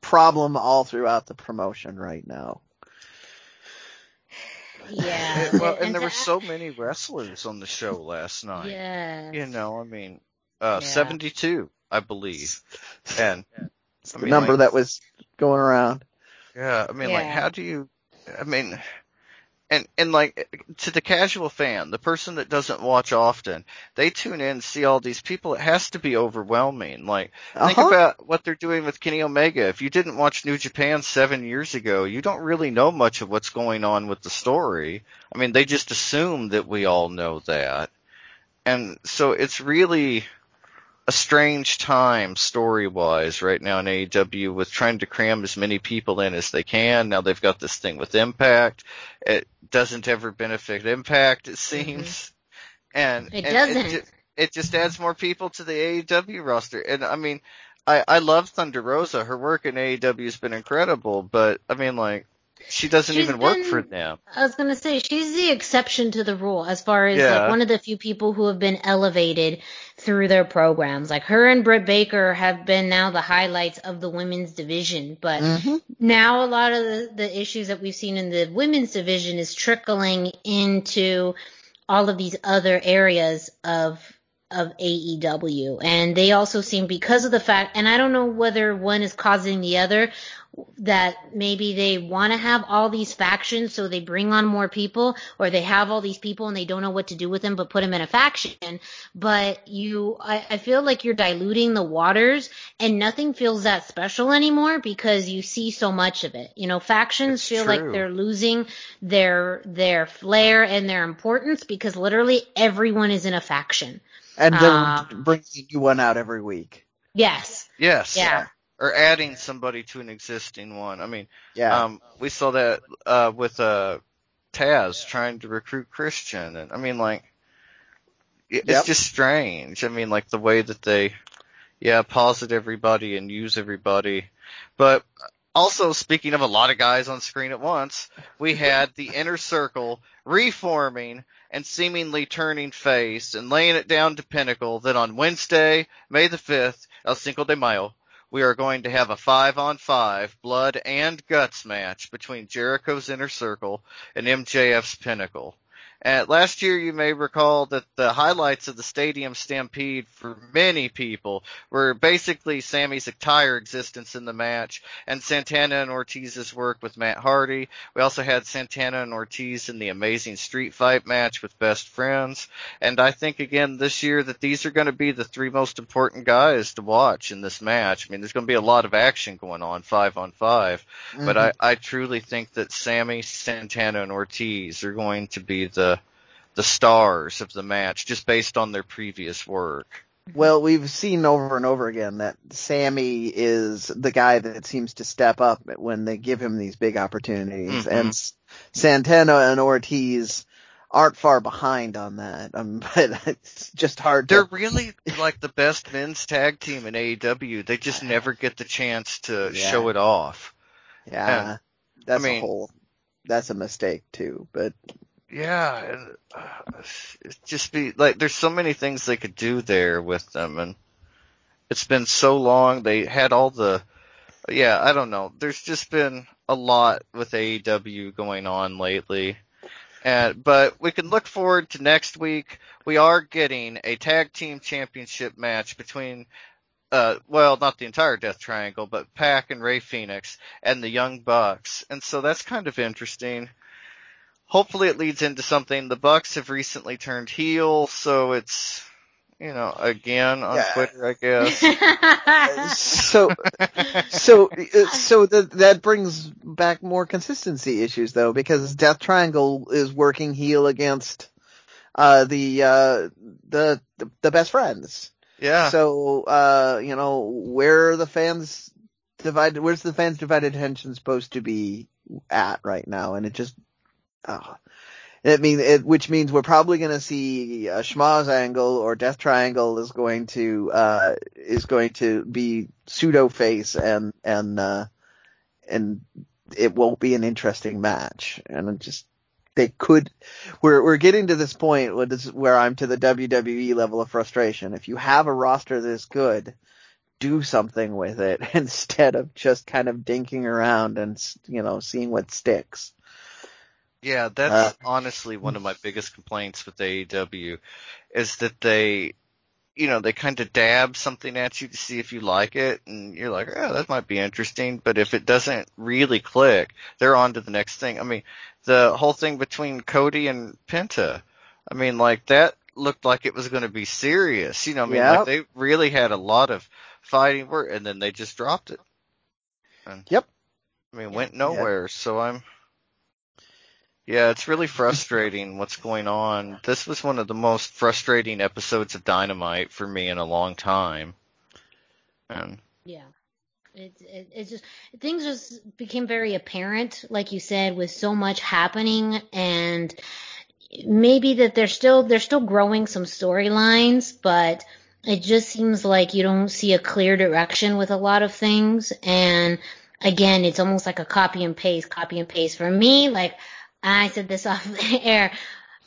problem all throughout the promotion right now. Yeah. well, and there were so many wrestlers on the show last night. Yeah. You know, I mean, uh, Yeah. 72, I believe. And, It's I the number like- that was going around. Yeah, I mean, like, how do you, I mean, and, and like, to the casual fan, the person that doesn't watch often, they tune in, see all these people, it has to be overwhelming. Like, think Uh-huh. about what they're doing with Kenny Omega. If you didn't watch New Japan seven years ago, you don't really know much of what's going on with the story. I mean, they just assume that we all know that. And so it's really a strange time story wise right now in AEW with trying to cram as many people in as they can. Now they've got this thing with Impact. It doesn't ever benefit Impact, it seems. And Mm-hmm. It and doesn't. ju- it just adds more people to the AEW roster. And I mean, I, I love Thunder Rosa. Her work in AEW has been incredible, but I mean, like, she doesn't She's even work for them. I was gonna say she's the exception to the rule as far as Yeah. like one of the few people who have been elevated through their programs. Like her and Britt Baker have been now the highlights of the women's division, but Mhm. now a lot of the, the issues that we've seen in the women's division is trickling into all of these other areas of of AEW and they also seem because of the fact and I don't know whether one is causing the other that maybe they want to have all these factions so they bring on more people or they have all these people and they don't know what to do with them but put them in a faction. But you I, I feel like you're diluting the waters and nothing feels that special anymore because you see so much of it. You know factions It's feel like they're losing their their flair and their importance because literally everyone is in a faction And they're Um, bringing a new one out every week. yes Yes. yeah Or adding somebody to an existing one. I mean, Yeah. Um, we saw that uh, with uh, Taz trying to recruit Christian, and I mean, like, it- Yep. it's just strange. I mean, like the way that they, yeah, posit everybody and use everybody, but also speaking of a lot of guys on screen at once, we had the inner circle reforming and seemingly turning face and laying it down to Pinnacle that on Wednesday, May the 5th, El Cinco de Mayo, we are going to have a five on five blood and guts match between Jericho's inner circle and MJF's pinnacle. And last year you may recall that the highlights of the stadium stampede for many people were basically Sammy's entire existence in the match and Santana and Ortiz's work with Matt Hardy. We also had Santana and Ortiz in the amazing street fight match with best friends. And I think again this year that these are going to be the three most important guys to watch in this match. I mean, there's going to be a lot of action going on five on 5 but Mhm. I, I truly think that Sammy, Santana, and Ortiz are going to be the the stars of the match just based on their previous work. Well, we've seen over and over again that Sammy is the guy that seems to step up when they give him these big opportunities, Mhm. and Santana and Ortiz aren't far behind on that. Um, but it's just hard They're to. really like the best men's tag team in AEW. They just never get the chance to Yeah. show it off. Yeah, that's I mean- a whole. That's a mistake too, but Yeah, uh, it's just be like there's so many things they could do there with them, and it's been so long. They had all the, yeah, I don't know. There's just been a lot with AEW going on lately, and but we can look forward to next week. We are getting a tag team championship match between. Uh, well, not the entire Death Triangle, but Pac and Rey Fénix and the Young Bucks, and so that's kind of interesting hopefully it leads into something. The Bucks have recently turned heel, so it's you know again on Yeah. Twitter, I guess. so so so that that brings back more consistency issues though because Death Triangle is working heel against uh the uh the the, the best friends. yeah, So uh you know where are the fans divided where's the fans divided attention supposed to be at right now and it just uh, it mean it, which means we're probably going to see a Schmaz angle or Death Triangle is going to uh is going to be pseudo face and and uh and it won't be an interesting match and it just they could we're we're getting to this point where this where I'm to the WWE level of frustration. If you have a roster this good, do something with it instead of just kind of dinking around and you know seeing what sticks. Yeah, that's Uh, honestly one of my biggest complaints with AEW is that they, you know, they kind of dab something at you to see if you like it, and you're like, oh, that might be interesting. But if it doesn't really click, they're on to the next thing. I mean, the whole thing between Cody and Penta, I mean, like that looked like it was going to be serious. You know, I mean, Yep. like they really had a lot of fighting work, and then they just dropped it. And, Yep. I mean, went nowhere. So I'm. Yeah, it's really frustrating what's going on. This was one of the most frustrating episodes of Dynamite for me in a long time. And Yeah. It's it, it's just things just became very apparent, like you said, with so much happening, and maybe that they're still they're still growing some storylines, but it just seems like you don't see a clear direction with a lot of things, and again, it's almost like a copy and paste, copy and paste. For me, like I said this off the air,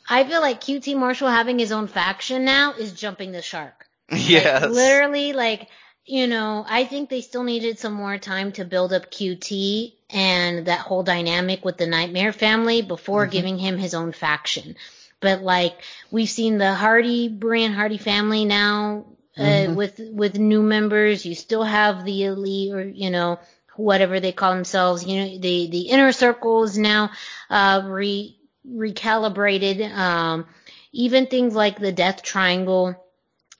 I feel like QT Marshall having his own faction now is jumping the shark. yes, Like, literally, like, you know, I think they still needed some more time to build up QT and that whole dynamic with the Nightmare family before Mhm. giving him his own faction. But like, we've seen the Hardy, Brian Hardy family now, uh, Mhm. with, with new members. You still have the elite or, you know, whatever they call themselves. You know, the, the inner circle is now, uh, re, recalibrated. Um, even things like the Death Triangle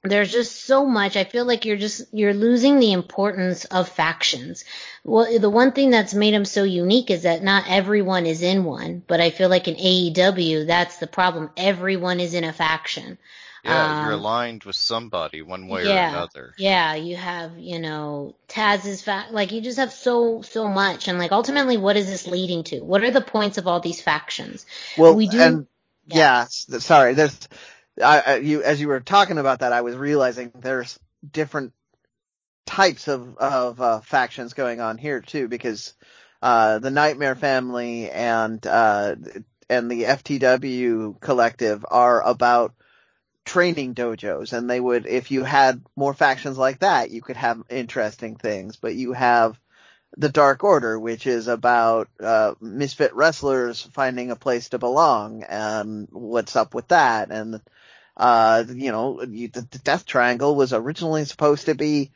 there's just so much. I feel like you're just you're losing the importance of factions. Well, the one thing that's made them so unique is that not everyone is in one, but I feel like in AEW that's the problem. Everyone is in a faction. Yeah, you're um, aligned with somebody one way or another. Yeah, you have, you know, Taz's fact, like you just have so so much and like ultimately what is this leading to? What are the points of all these factions? Well, We do- and yeah. yeah, sorry. There's, I, I, you as you were talking about that, I was realizing there's different types of of uh, factions going on here too, because uh, the Nightmare Family and uh, and the FTW collective are about training dojos, and they would, if you had more factions like that, you could have interesting things. But you have the Dark Order, which is about uh, misfit wrestlers finding a place to belong, and what's up with that, and uh, you know, you, the, the Death Triangle was originally supposed to be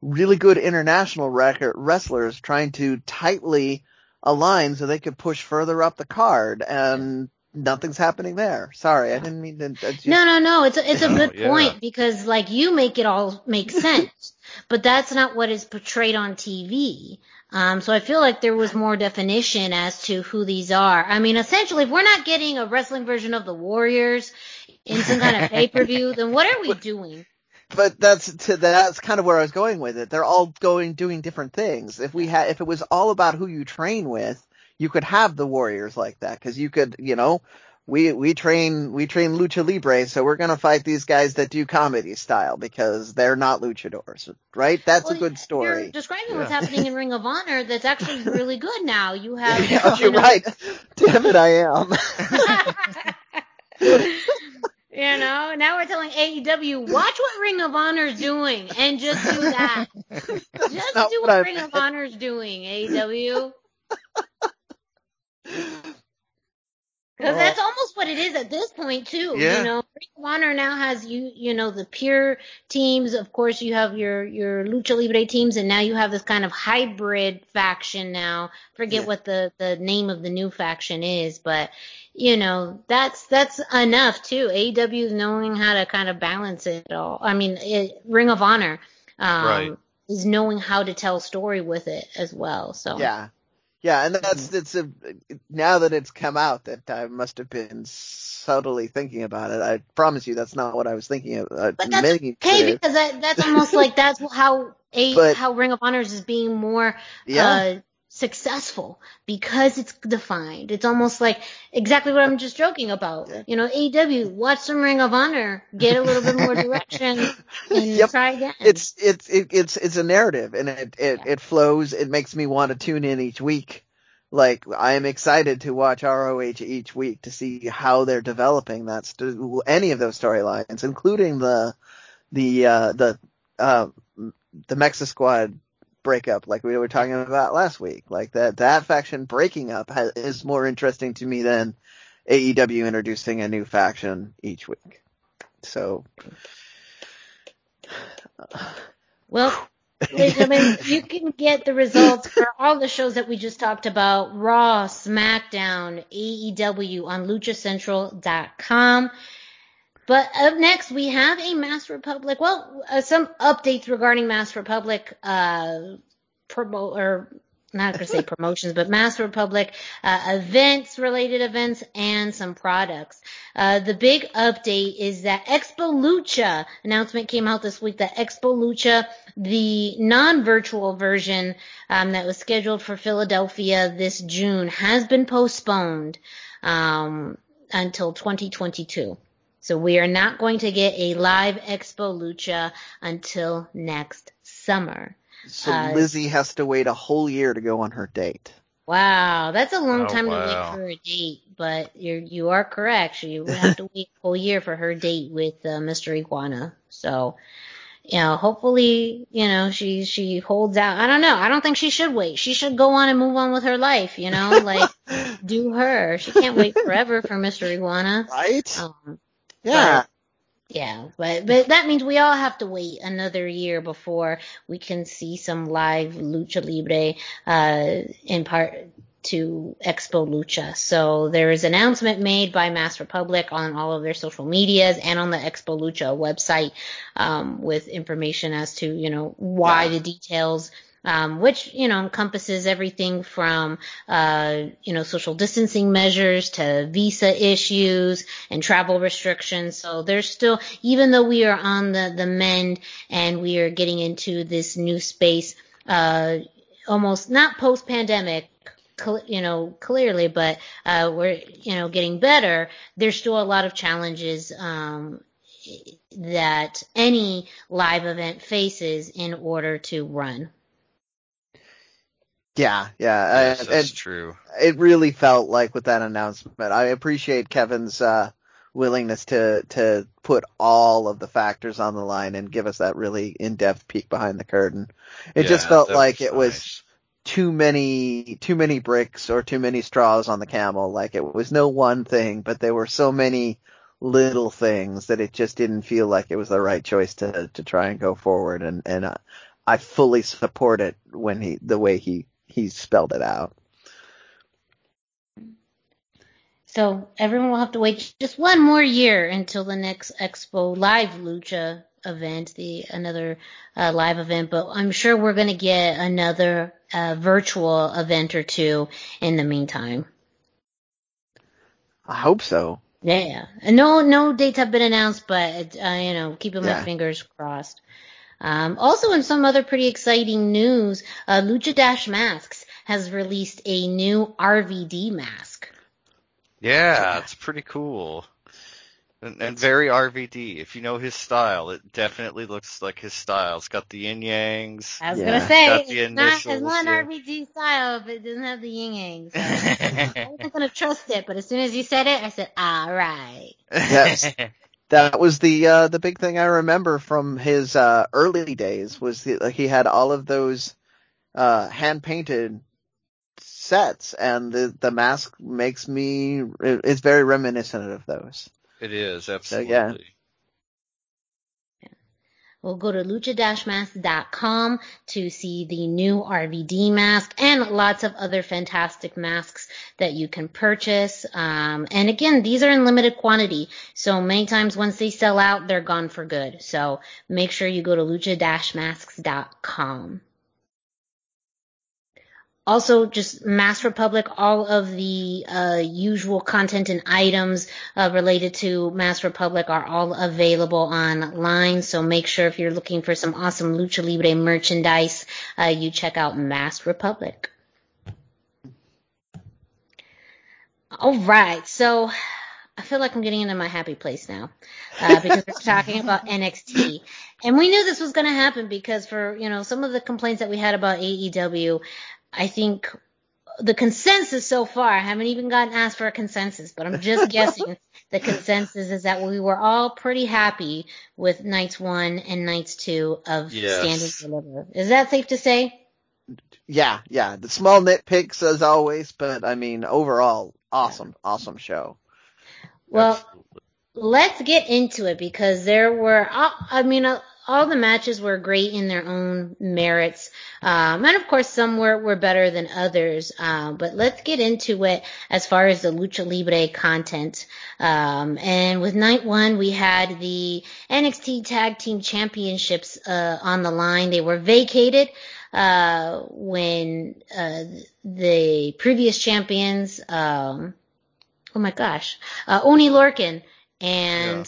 really good international record wrestlers trying to tightly align so they could push further up the card, and nothing's happening there. Sorry, I didn't mean to. Just- No, no, no. It's a, it's a good Yeah. point because like you make it all make sense, but that's not what is portrayed on TV. Um, so I feel like there was more definition as to who these are. I mean, essentially, if we're not getting a wrestling version of the Warriors in some kind of pay per view, then what are we doing? but that's to that's kind of where I was going with it. They're all going doing different things. If we had if it was all about who you train with, you could have the warriors like that because you could, you know, we we train we train lucha libre, so we're gonna fight these guys that do comedy style because they're not luchadors, right? That's Well, a good story. You're story. describing what's happening in Ring of Honor that's actually really good now. You have, Yeah, you you're know, right. Damn it, I am. you know, now we're telling AEW, watch what Ring of Honor's doing and just do that. Just do what what, I Ring of Honor's doing, AEW. Because that's almost what it is at this point too. Yeah. You know, Ring of Honor now has you, you know, the pure teams. Of course, you have your your lucha libre teams, and now you have this kind of hybrid faction. Now, forget Yeah. what the the name of the new faction is, but you know, that's that's enough too. AEW is knowing how to kind of balance it all. I mean, it, Ring of Honor, um, Right. is knowing how to tell story with it as well. So Yeah. Yeah, and that's it's a now that it's come out that I must have been subtly thinking about it. I promise you that's not what I was thinking of. Uh, But that's okay to. because that, that's almost like that's how a But- how Ring of Honors is being more Yeah. uh, successful because it's defined. It's almost like exactly what I'm just joking about. You know, AEW, watch some Ring of Honor, get a little bit more direction, and Yep. try again. it's it's it, it's it's a narrative and it it, Yeah. it flows it makes me want to tune in each week like i am excited to watch roh each week to see how they're developing that st- any of those storylines including the the uh the uh the MexiSquad breakup like we were talking about last week. Like that that faction breaking up ha- is more interesting to me than aew introducing a new faction each week. So Well, you can get the results for all the shows that we just talked about. Raw, SmackDown, AEW on luchacentral.com. But up next, we have a Masks Republic. Well, uh, some updates regarding Masks Republic, uh, promo, or not going to say promotions, but Masks Republic uh, events, related events, and some products. Uh, the big update is that Expo Lucha announcement came out this week that Expo Lucha, the non-virtual version um, that was scheduled for Philadelphia this June, has been postponed um, until 2022. So we are not going to get a live Expo Lucha until next summer. So Uh, Lizzie has to wait a whole year to go on her date. Wow, that's a long Oh, time to wait for a date, but you're you are correct. She would have to wait a whole year for her date with uh, Mr. Iguana. So, you know, hopefully, you know, she she holds out. I don't know. I don't think she should wait. She should go on and move on with her life. You know, like do her. She can't wait forever for Mr. Iguana. Right? Um, yeah. yeah, but but that means we all have to wait another year before we can see some live lucha libre uh, in part to Expo Lucha. So there is an announcement made by Masks Republic on all of their social medias and on the Expo Lucha website um, with information as to you know why Yeah. the details. Um, which you know encompasses everything from uh, you know social distancing measures to visa issues and travel restrictions. So there's still, even though we are on the the mend and we are getting into this new space, uh, almost not post pandemic, you know, clearly, but uh, we're you know getting better. There's still a lot of challenges. Um, that any live event faces in order to run. Yeah, yeah. Yes, and, that's true. it really felt like with that announcement. I appreciate Kevin's uh willingness to to put all of the factors on the line and give us that really in-depth peek behind the curtain. It just felt like it was nice. too many too many bricks or too many straws on the camel. Like it was no one thing, but there were so many little things that it just didn't feel like it was the right choice to to try and go forward. And and uh, I fully support it when he the way he he spelled it out. So everyone will have to wait just one more year until the next Expo Live Lucha event, the another uh, live event. But I'm sure we're going to get another uh, virtual event or two in the meantime. I hope so. Yeah, no no dates have been announced, but uh, you know, keeping Yeah. my fingers crossed. Um, also, in some other pretty exciting news, uh, Lucha Dash Masks has released a new RVD mask. Yeah, it's pretty cool. And, and very RVD. If you know his style, it definitely looks like his style. It's got the yin yangs. I was Yeah. gonna say Got the it's not it's initials, not yeah. an RVD style if it doesn't have the yin yangs. So I wasn't gonna trust it, but as soon as you said it, I said, all right. Yes. That was the uh, the big thing I remember from his uh, early days was the, he had all of those uh, hand painted sets, and the the mask makes me it's very reminiscent of those. It is, absolutely. yeah. We'll go to lucha-mask.com to see the new RVD mask and lots of other fantastic masks that you can purchase. Um, and again, these are in limited quantity. So many times once they sell out, they're gone for good. So make sure you go to lucha-masks.com. Also, just Masks Republic, all of the uh, usual content and items uh, related to Masks Republic are all available online. So make sure if you're looking for some awesome Lucha Libre merchandise, uh, you check out Mass Republic. All right, so I feel like I'm getting into my happy place now uh, because we're talking about NXT, and we knew this was going to happen because for you know some of the complaints that we had about AEW, I think the consensus so far, I haven't even gotten asked for a consensus, but I'm just guessing the consensus is that we were all pretty happy with nights one and nights two of Yes. Stand and Deliver. Is that safe to say? Yeah, yeah, the small nitpicks as always, but I mean overall, awesome, awesome show. Well, Absolutely. let's get into it because there were, I mean, uh, all the matches were great in their own merits. Um, and of course, some were, were better than others. Um, but let's get into it as far as the Lucha Libre content. Um, and with night one, we had the NXT Tag Team Championships, uh, on the line. They were vacated, uh, when, uh, the previous champions, um, oh my gosh, uh, Oni Lorcan and,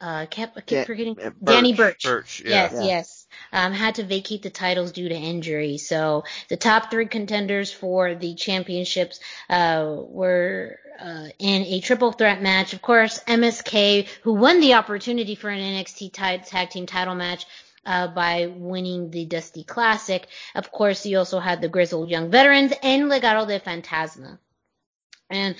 uh, I kept, I keep Dan- forgetting, uh, Danny Burch. Birch, yeah. Yes, Yeah. yes. Um, had to vacate the titles due to injury. So the top three contenders for the championships uh, were uh, in a triple threat match. Of course, MSK, who won the opportunity for an NXT ti- tag team title match. Uh, by winning the Dusty Classic. Of course, you also had the Grizzled Young Veterans and Legado del Fantasma. And,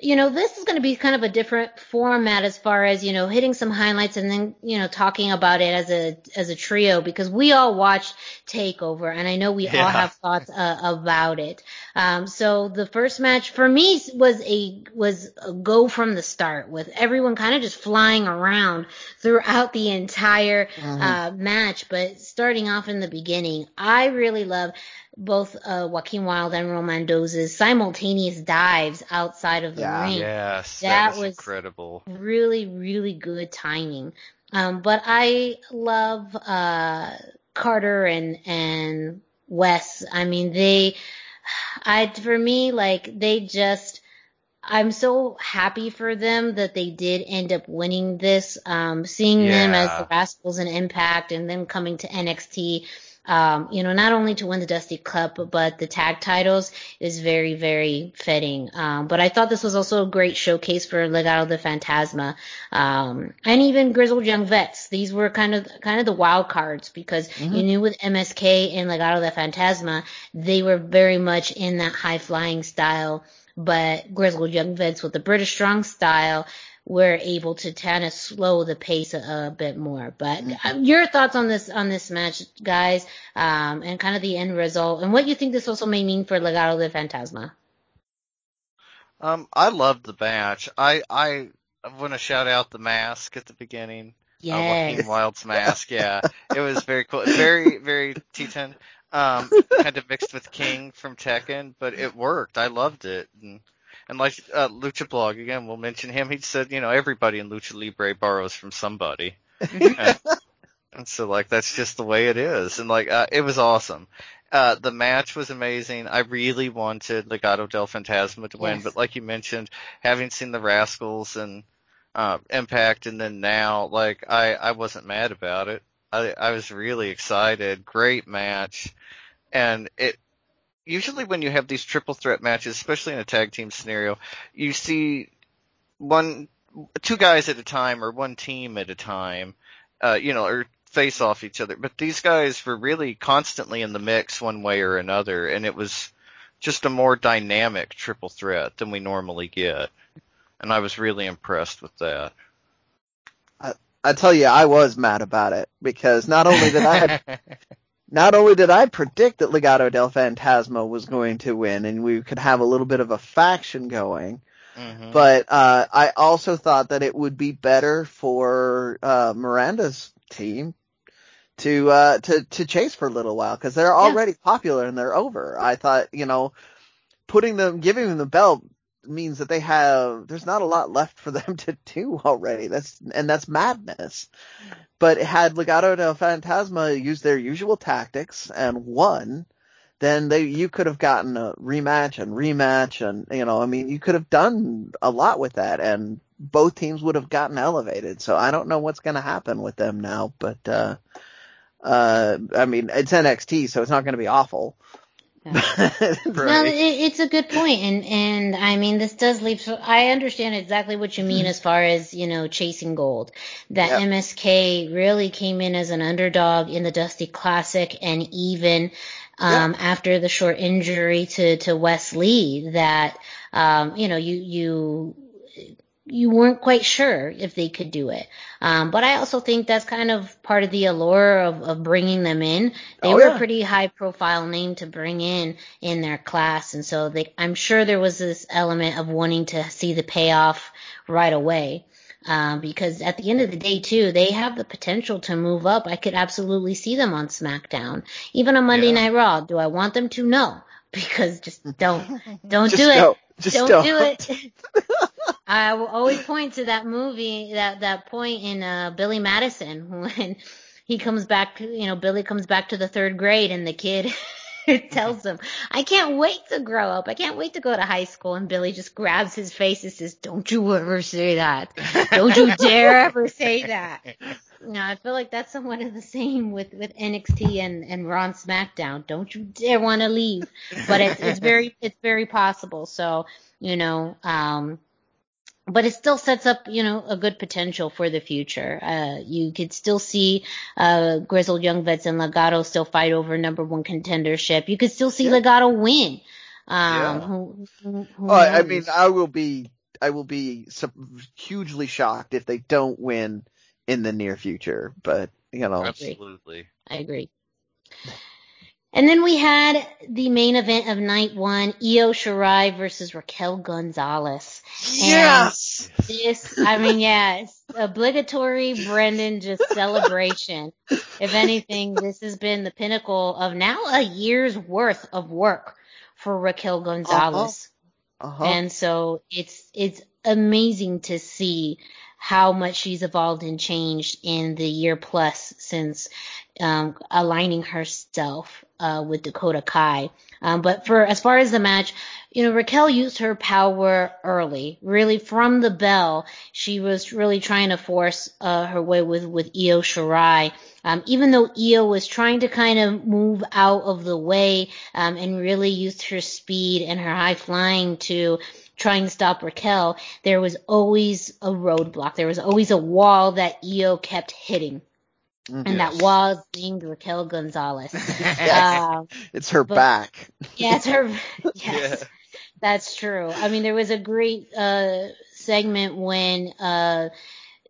you know, this is going to be kind of a different format as far as, you know, hitting some highlights and then, you know, talking about it as a, as a trio because we all watched Takeover and I know we all have thoughts uh, about it. Um, so the first match for me was a, was a go from the start with everyone kind of just flying around throughout the entire, uh, match. But starting off in the beginning, I really love both uh, Joaquin Wild and Roman Romandoza's simultaneous dives outside of the Yeah. ring. Yes, That that, was, was- incredible. Really, really good timing. Um, but I love uh, Carter and and Wes. I mean, they, I for me like they just. I'm so happy for them that they did end up winning this. Um, seeing them as the Rascalz and Impact and then coming to NXT, um, you know, not only to win the Dusty Cup, but the tag titles is very, very fitting. Um, but I thought this was also a great showcase for Legado del Fantasma, um, and even Grizzled Young Vets. These were kind of, kind of the wild cards because you knew with MSK and Legado de Fantasma, they were very much in that high flying style, but Grizzled Young Vets with the British strong style, were able to kind of slow the pace a, a bit more. But uh, your thoughts on this on this match, guys, um, and kind of the end result, and what you think this also may mean for Legado del Fantasma. Um, I loved the match. I I want to shout out the mask at the beginning. Uh, Yes. Joaquin Wild's mask. Yeah, it was very cool. Very very T10. Um, kind of mixed with King from Tekken, but it worked. I loved it. And, and like uh, Lucha Blog again, we'll mention him. He said, you know, everybody in Lucha Libre borrows from somebody. and, and so like that's just the way it is. And like uh, it was awesome. Uh, the match was amazing. I really wanted Legado del Fantasma to win, Yes. but like you mentioned, having seen the Rascalz and uh, Impact, and then now, like I, I wasn't mad about it. I, I was really excited. Great match, and it. Usually, when you have these triple threat matches, especially in a tag team scenario, you see one, two guys at a time or one team at a time, uh, you know, or face off each other. But these guys were really constantly in the mix one way or another, and it was just a more dynamic triple threat than we normally get. And I was really impressed with that. I tell you, I was mad about it because not only did I not only did I predict that Legado del Fantasma was going to win and we could have a little bit of a faction going, Mhm. but uh, I also thought that it would be better for uh, Miranda's team to uh, to to chase for a little while because they're already popular and they're over. I thought you know putting them giving them the belt means that they have there's not a lot left for them to do already. That's and that's madness. But had Legado del Fantasma used their usual tactics and won, then they you could have gotten a rematch and rematch and you know I mean you could have done a lot with that and both teams would have gotten elevated. So I don't know what's going to happen with them now, but uh uh I mean it's NXT so it's not going to be awful. No, it, it's a good point, and and I mean this does leave. So I understand exactly what you mean as far as you know chasing gold. That Yep. MSK really came in as an underdog in the Dusty Classic, and even um, after the short injury to to Wes Lee, that um, you know you you you weren't quite sure if they could do it. Um, but I also think that's kind of part of the allure of, of bringing them in. They Oh, were yeah. a pretty high profile name to bring in in their class. And so they, I'm sure there was this element of wanting to see the payoff right away. Um, because at the end of the day too, they have the potential to move up. I could absolutely see them on SmackDown. Even on Monday Yeah. Night Raw. Do I want them to? No. Because just don't, don't Just do it. Just don't, don't. do it. I will always point to that movie, that that point in uh, Billy Madison when he comes back. You know, Billy comes back to the third grade, and the kid tells him, "I can't wait to grow up. I can't wait to go to high school." And Billy just grabs his face and says, "Don't you ever say that. Don't you dare ever say that." Know, I feel like that's somewhat of the same with with NXT and and Raw and SmackDown. Don't you dare want to leave. But it's it's very it's very possible. So you know, um, but it still sets up, you know, a good potential for the future. Uh, you could still see, uh, Grizzled Young Vets and Legado still fight over number one contendership. You could still see Yeah. Legado win. Um, Yeah. who, who, who Oh, I mean, I will be, I will be hugely shocked if they don't win in the near future. But you know, Absolutely. I agree. And then we had the main event of night one, Io Shirai versus Raquel Gonzalez. yes, This, I mean, yeah, it's obligatory Brendan just celebration. If anything, this has been the pinnacle of now a year's worth of work for Raquel Gonzalez. Uh-huh. Uh-huh. And so it's it's amazing to see how much she's evolved and changed in the year plus since um, aligning herself uh, with Dakota Kai. Um, but for as far as the match, you know, Raquel used her power early, really from the bell. She was really trying to force uh, her way with with Io Shirai. Um, even though Io was trying to kind of move out of the way um, and really used her speed and her high flying to try and stop Raquel, there was always a roadblock. There was always a wall that Io kept hitting. Mhm. And that Yes. wall is named Raquel Gonzalez. Yes. Um, it's her but- back. yeah, it's her. Yes, Yeah. that's true. I mean, there was a great uh, segment when uh,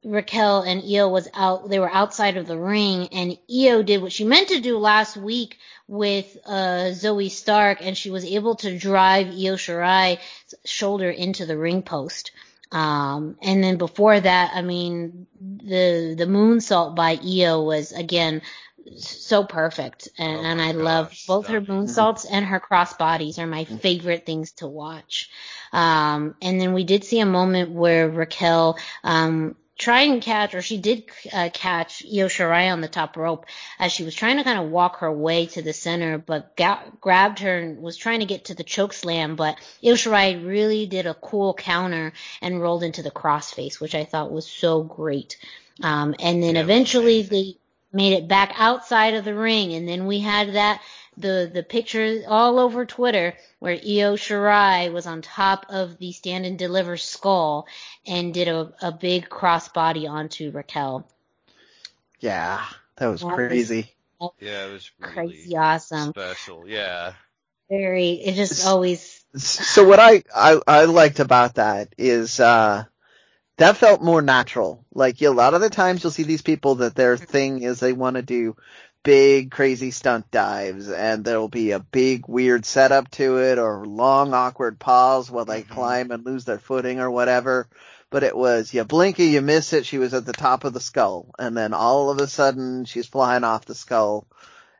Raquel and Io was out. They were outside of the ring, and Io did what she meant to do last week with uh, Zoey Stark, and she was able to drive Io Shirai's shoulder into the ring post. Um, and then before that, I mean, the the moonsault by Io was again so perfect, and, Oh and I love both her moonsaults and her crossbodies are my favorite things to watch. Um, and then we did see a moment where Raquel um, try and catch, or she did uh, catch Io Shirai on the top rope as she was trying to kind of walk her way to the center, but ga- grabbed her and was trying to get to the choke slam, but Io Shirai really did a cool counter and rolled into the crossface, which I thought was so great. Um, and then Yeah, eventually they made it back outside of the ring, and then we had that the the picture all over Twitter where Io Shirai was on top of the stand and deliver skull and did a, a big crossbody onto Raquel. Yeah, that was That was- crazy. Yeah, it was really Crazy awesome. special. Yeah. Very it just always So what I, I, I liked about that is, uh, that felt more natural. Like a lot of the times you'll see these people that their thing is they want to do big crazy stunt dives and there'll be a big weird setup to it or long awkward pause while they Mhm. climb and lose their footing or whatever. But it was, you blink or you miss it, she was at the top of the skull and then all of a sudden she's flying off the skull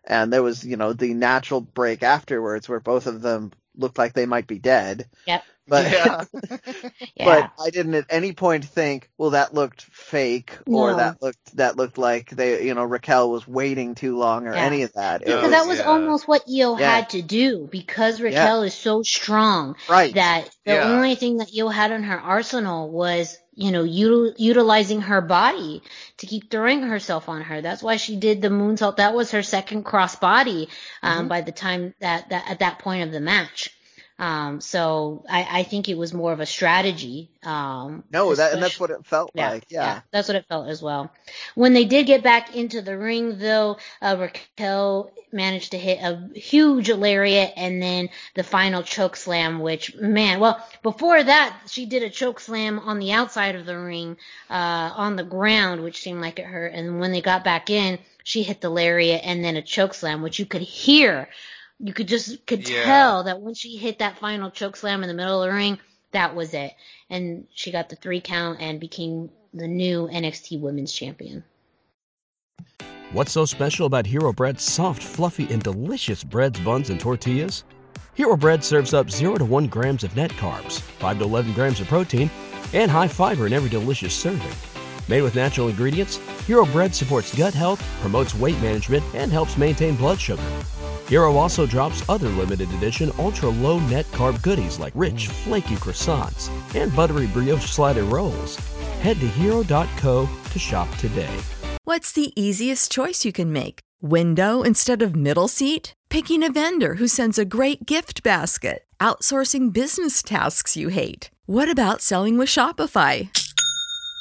and there was, you know, the natural break afterwards where both of them looked like they might be dead. Yep. But Yeah. yeah. but I didn't at any point think, well, that looked fake, or No. that looked that looked like they, you know, Raquel was waiting too long, or Yeah. any of that. It because was, that was yeah. almost what Io Yeah. had to do because Raquel is so strong right. that the Yeah. only thing that Io had in her arsenal was, you know, util- utilizing her body to keep throwing herself on her. That's why she did the moonsault. That was her second cross body um, Mhm. by the time that, that at that point of the match. Um, so I, I think it was more of a strategy. Um, no, that and that's what it felt yeah, like. Yeah. that's what it felt as well. When they did get back into the ring, though, uh, Raquel managed to hit a huge lariat and then the final choke slam, which, man, well, before that, she did a choke slam on the outside of the ring, uh, on the ground, which seemed like it hurt. And when they got back in, she hit the lariat and then a choke slam, which you could hear. You could just, could Yeah. tell that when she hit that final choke slam in the middle of the ring, that was it. And she got the three count and became the new NXT Women's Champion. What's so special about Hero Bread's soft, fluffy, and delicious breads, buns, and tortillas? Hero Bread serves up 0 to 1 grams of net carbs, 5 to 11 grams of protein, and high fiber in every delicious serving. Made with natural ingredients, Hero Bread supports gut health, promotes weight management, and helps maintain blood sugar. Hero also drops other limited edition ultra low net carb goodies like rich, flaky croissants and buttery brioche slider rolls. Head to hero.co to shop today. What's the easiest choice you can make? Window instead of middle seat? Picking a vendor who sends a great gift basket? Outsourcing business tasks you hate? What about selling with Shopify?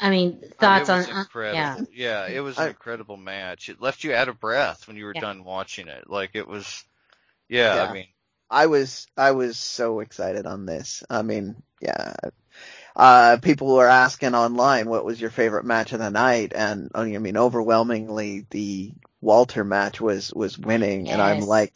I mean, I mean, thoughts on uh, incredible. yeah. yeah, it was an I- incredible match. It left you out of breath when you were Yeah. done watching it. Like it was, yeah, Yeah. I mean, I was I was so excited on this. I mean, yeah. Uh, people were asking online what was your favorite match of the night, and I mean, overwhelmingly the Walter match was was winning, and I'm like,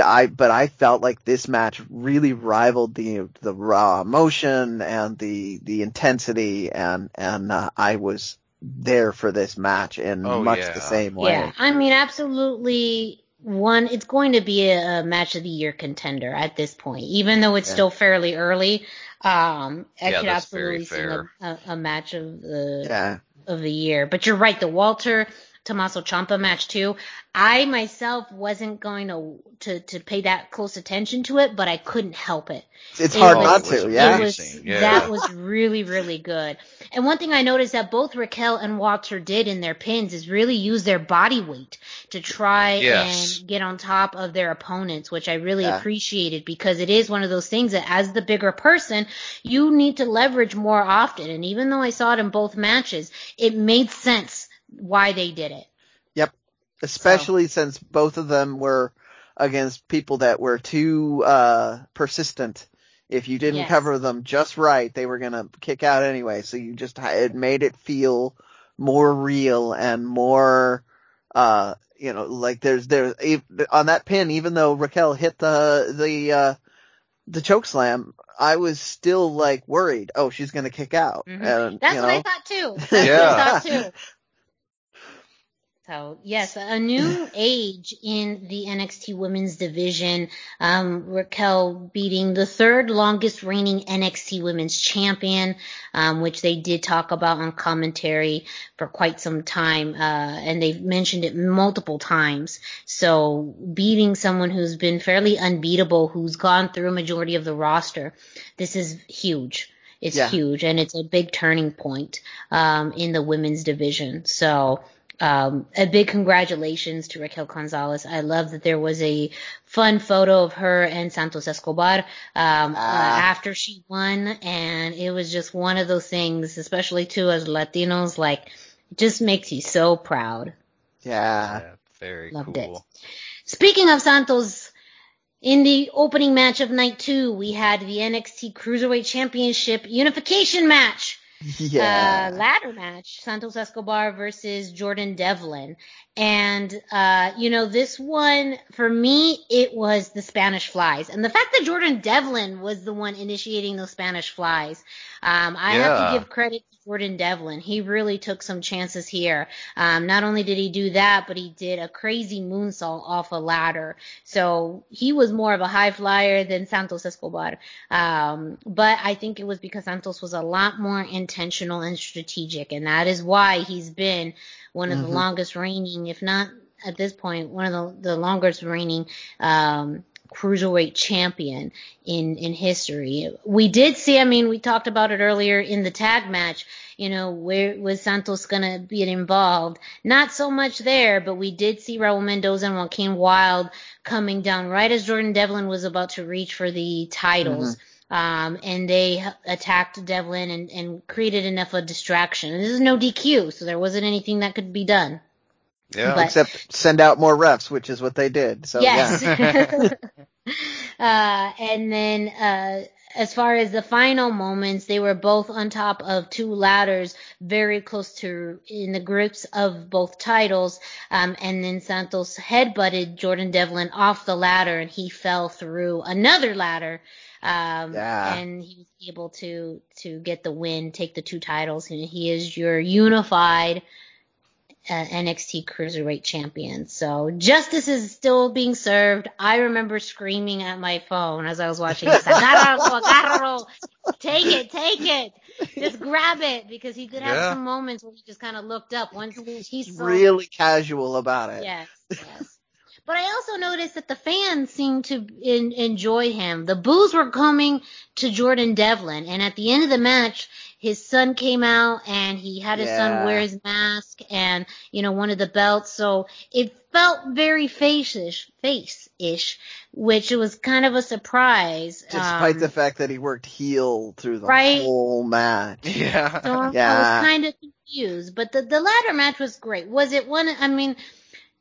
I but I felt like this match really rivaled the the raw emotion and the the intensity, and and uh, I was there for this match in Oh, much yeah. the same way. Yeah, I mean, absolutely. One, it's going to be a, a match of the year contender at this point, even though it's Yeah. still fairly early. Um, I Yeah, could that's absolutely see a, a, a match of the Yeah. of the year. But you're right, the Walter Tommaso Ciampa match too. I myself wasn't going to, to, to pay that close attention to it, but I couldn't help it. It's hard was- not to, yeah. It was, Yeah. That was really, really good. And one thing I noticed that both Raquel and Walter did in their pins is really use their body weight to try Yes. and get on top of their opponents, which I really Yeah. appreciated because it is one of those things that as the bigger person, you need to leverage more often. And even though I saw it in both matches, it made sense why they did it. Yep. Especially since both of them were against people that were too uh persistent. If you didn't Yes. cover them just right, they were gonna kick out anyway. So you just it made it feel more real and more uh you know like there's there's on that pin even though Raquel hit the the uh the choke slam I was still like worried oh she's gonna kick out Mhm. and That's you what I thought too. That's what I Yeah. thought too. So yes, a new age in the NXT Women's Division. Um, Raquel beating the third longest reigning NXT Women's Champion, um, which they did talk about on commentary for quite some time, uh, and they've mentioned it multiple times. So beating someone who's been fairly unbeatable, who's gone through a majority of the roster, this is huge. It's Yeah. huge, and it's a big turning point um, in the women's division. So um, a big congratulations to Raquel Gonzalez. I love that there was a fun photo of her and Santos Escobar um, uh, Ah. after she won, and it was just one of those things, especially too as Latinos, like just makes you so proud. yeah Yeah, very Loved cool. it. Speaking of Santos, in the opening match of night two, we had the NXT Cruiserweight Championship unification match. Yeah Uh, ladder match, Santos Escobar versus Jordan Devlin. And, uh, you know, this one, for me, it was the Spanish flies. And the fact that Jordan Devlin was the one initiating those Spanish flies, um, I have to give credit to Jordan Devlin. He really took some chances here. Um, not only did he do that, but he did a crazy moonsault off a ladder. So he was more of a high flyer than Santos Escobar. Um, but I think it was because Santos was a lot more intentional and strategic, and that is why he's been one of the Mhm. longest reigning, if not at this point, one of the, the longest reigning um, cruiserweight champion in in history. We did see, I mean, we talked about it earlier in the tag match. You know, where was Santos gonna be involved? Not so much there, but we did see Raul Mendoza and Joaquin Wild coming down right as Jordan Devlin was about to reach for the titles. Um, and they attacked Devlin and, and created enough of a distraction. And this is no DQ, so there wasn't anything that could be done. Yeah. But- except send out more refs which is what they did so yes. yeah uh, and then, uh, as far as the final moments, they were both on top of two ladders, very close to in the grips of both titles. Um, and then Santos headbutted Jordan Devlin off the ladder, and he fell through another ladder. Um, Yeah. and he was able to to get the win, take the two titles, and he is your unified uh, NXT Cruiserweight Champion. So justice is still being served. I remember screaming at my phone as I was watching this. Agárralo, agárralo. Take it, take it. Just grab it because he did have Yeah. some moments where he just kind of looked up once he saw really casual about it Yes, yes. But I also noticed that the fans seemed to in, enjoy him. The boos were coming to Jordan Devlin, and at the end of the match, his son came out and he had his son wear his mask and you know one of the belts. So it felt very face-ish, face-ish, which was kind of a surprise. despite um, the fact that he worked heel through the Right. whole match Yeah. So I- I Yeah. was kind of confused, but the the latter match was great. Was it one? I mean,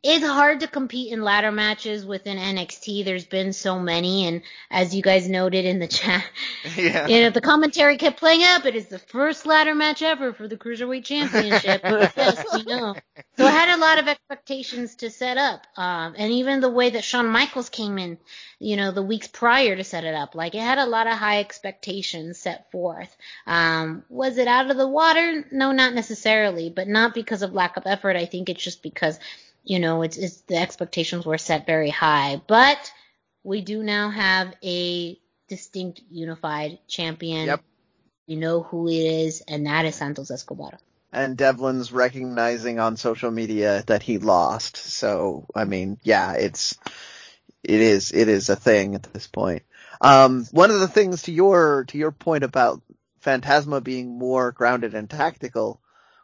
it's hard to compete in ladder matches within NXT. There's been so many, and as you guys noted in the chat, Yeah. you know, the commentary kept playing up. It is the first ladder match ever for the Cruiserweight Championship. yes, we know. So I had a lot of expectations to set up. Um, and even the way that Shawn Michaels came in, you know, the weeks prior to set it up, like it had a lot of high expectations set forth. Um, was it out of the water? No, not necessarily, but not because of lack of effort. I think it's just because, you know, it's, it's the expectations were set very high. But we do now have a distinct unified champion. Yep. We know who it is, and that is Santos Escobar. and Devlin's recognizing on social media that he lost. So, I mean, yeah, it's, it is, it is a thing at this point. Um, one of the things to your, to your point about Fantasma being more grounded and tactical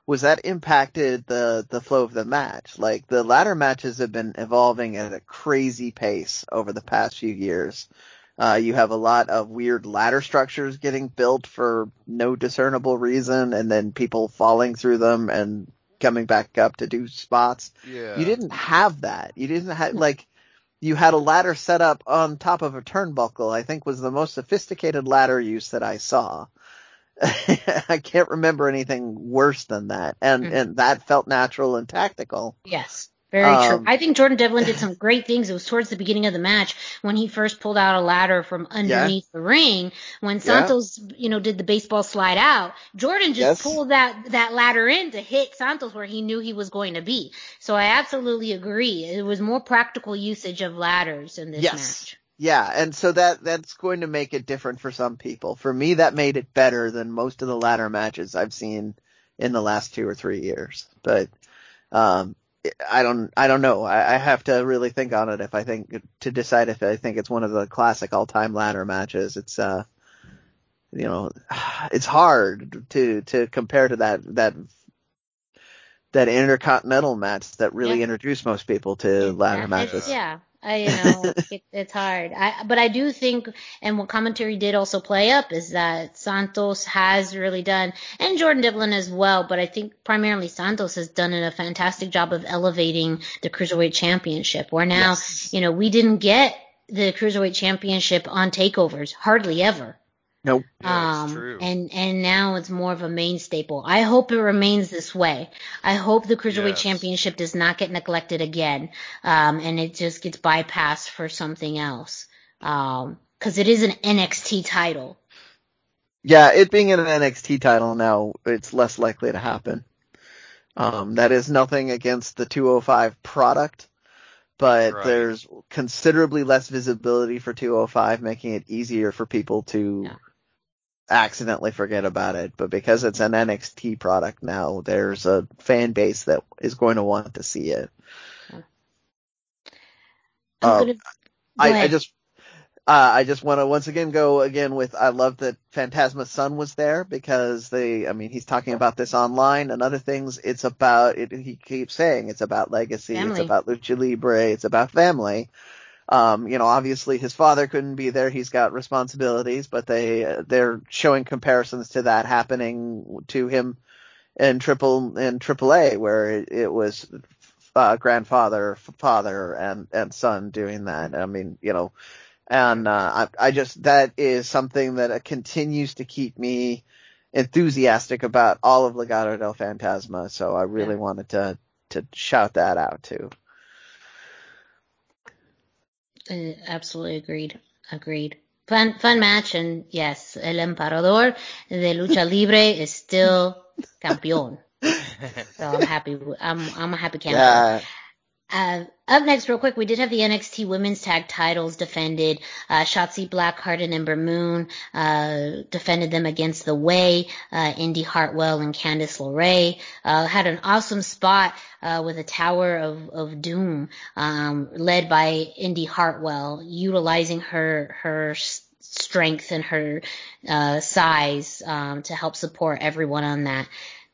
was that impacted the, the flow of the match. Like the ladder matches have been evolving at a crazy pace over the past few years. Uh, you have a lot of weird ladder structures getting built for no discernible reason and then people falling through them and coming back up to do spots. Yeah. You didn't have that. You didn't have, like, you had a ladder set up on top of a turnbuckle, I think was the most sophisticated ladder use that I saw. I can't remember anything worse than that. And, Mhm. and that felt natural and tactical. Yes. Very Um, true. I think Jordan Devlin did some great things. It was towards the beginning of the match when he first pulled out a ladder from underneath the ring. When Yeah. Santos, you know, did the baseball slide out, Jordan just Yes. pulled that that ladder in to hit Santos where he knew he was going to be. So I absolutely agree. It was more practical usage of ladders in this Yes. match. Yeah, and so that that's going to make it different for some people. For me, that made it better than most of the ladder matches I've seen in the last two or three years. But um, I don't I don't know. I, I have to really think on it if I think to decide if I think it's one of the classic all time ladder matches. It's uh, you know, it's hard to to compare to that that that intercontinental match that really Yeah. introduced most people to ladder Yeah, matches. It's, yeah. I, you know, it, it's hard. I, but I do think, and what commentary did also play up is that Santos has really done, and Jordan Devlin as well, but I think primarily Santos has done a fantastic job of elevating the Cruiserweight Championship, where now, Yes. you know, we didn't get the Cruiserweight Championship on takeovers, hardly ever. Nope. Yeah, Um, true. and and now it's more of a main staple. I hope it remains this way. I hope the cruiserweight Yes. championship does not get neglected again, um, and it just gets bypassed for something else. Um, because it is an NXT title. Yeah, it being an NXT title now, it's less likely to happen. Um, that is nothing against the 205 product, but Right. there's considerably less visibility for 205, making it easier for people to Yeah. Accidentally forget about it. But because it's an NXT product now, there's a fan base that is going to want to see it. I'm Uh, gonna, go I, I just, uh, I just want to once again go again with, I love that Fantasma's son was there because they, I mean, he's talking about this online and other things. It's about, it, he keeps saying it's about legacy. It's about lucha libre. It's about family. Um, you know, obviously his father couldn't be there. He's got responsibilities, but they, uh, they're showing comparisons to that happening to him in triple, in triple A where it, it was, uh, grandfather, f- father, and, and son doing that. I mean, you know, and, uh, I, I just, that is something that uh, continues to keep me enthusiastic about all of Legado del Fantasma. So I really Yeah. wanted to, to shout that out too. Uh, absolutely agreed. Agreed. Fun, fun match, and yes, El Emperador de Lucha Libre is still campeón. So I'm happy. I'm I'm a happy camper. Yeah. Uh, up next, real quick, we did have the NXT Women's Tag Titles defended. Uh, Shotzi Blackheart and Ember Moon uh, defended them against The Way, uh, Indi Hartwell and Candice LeRae. Uh, had an awesome spot uh, with a Tower of, of Doom, um, led by Indi Hartwell, utilizing her her strength and her uh, size um, to help support everyone on that.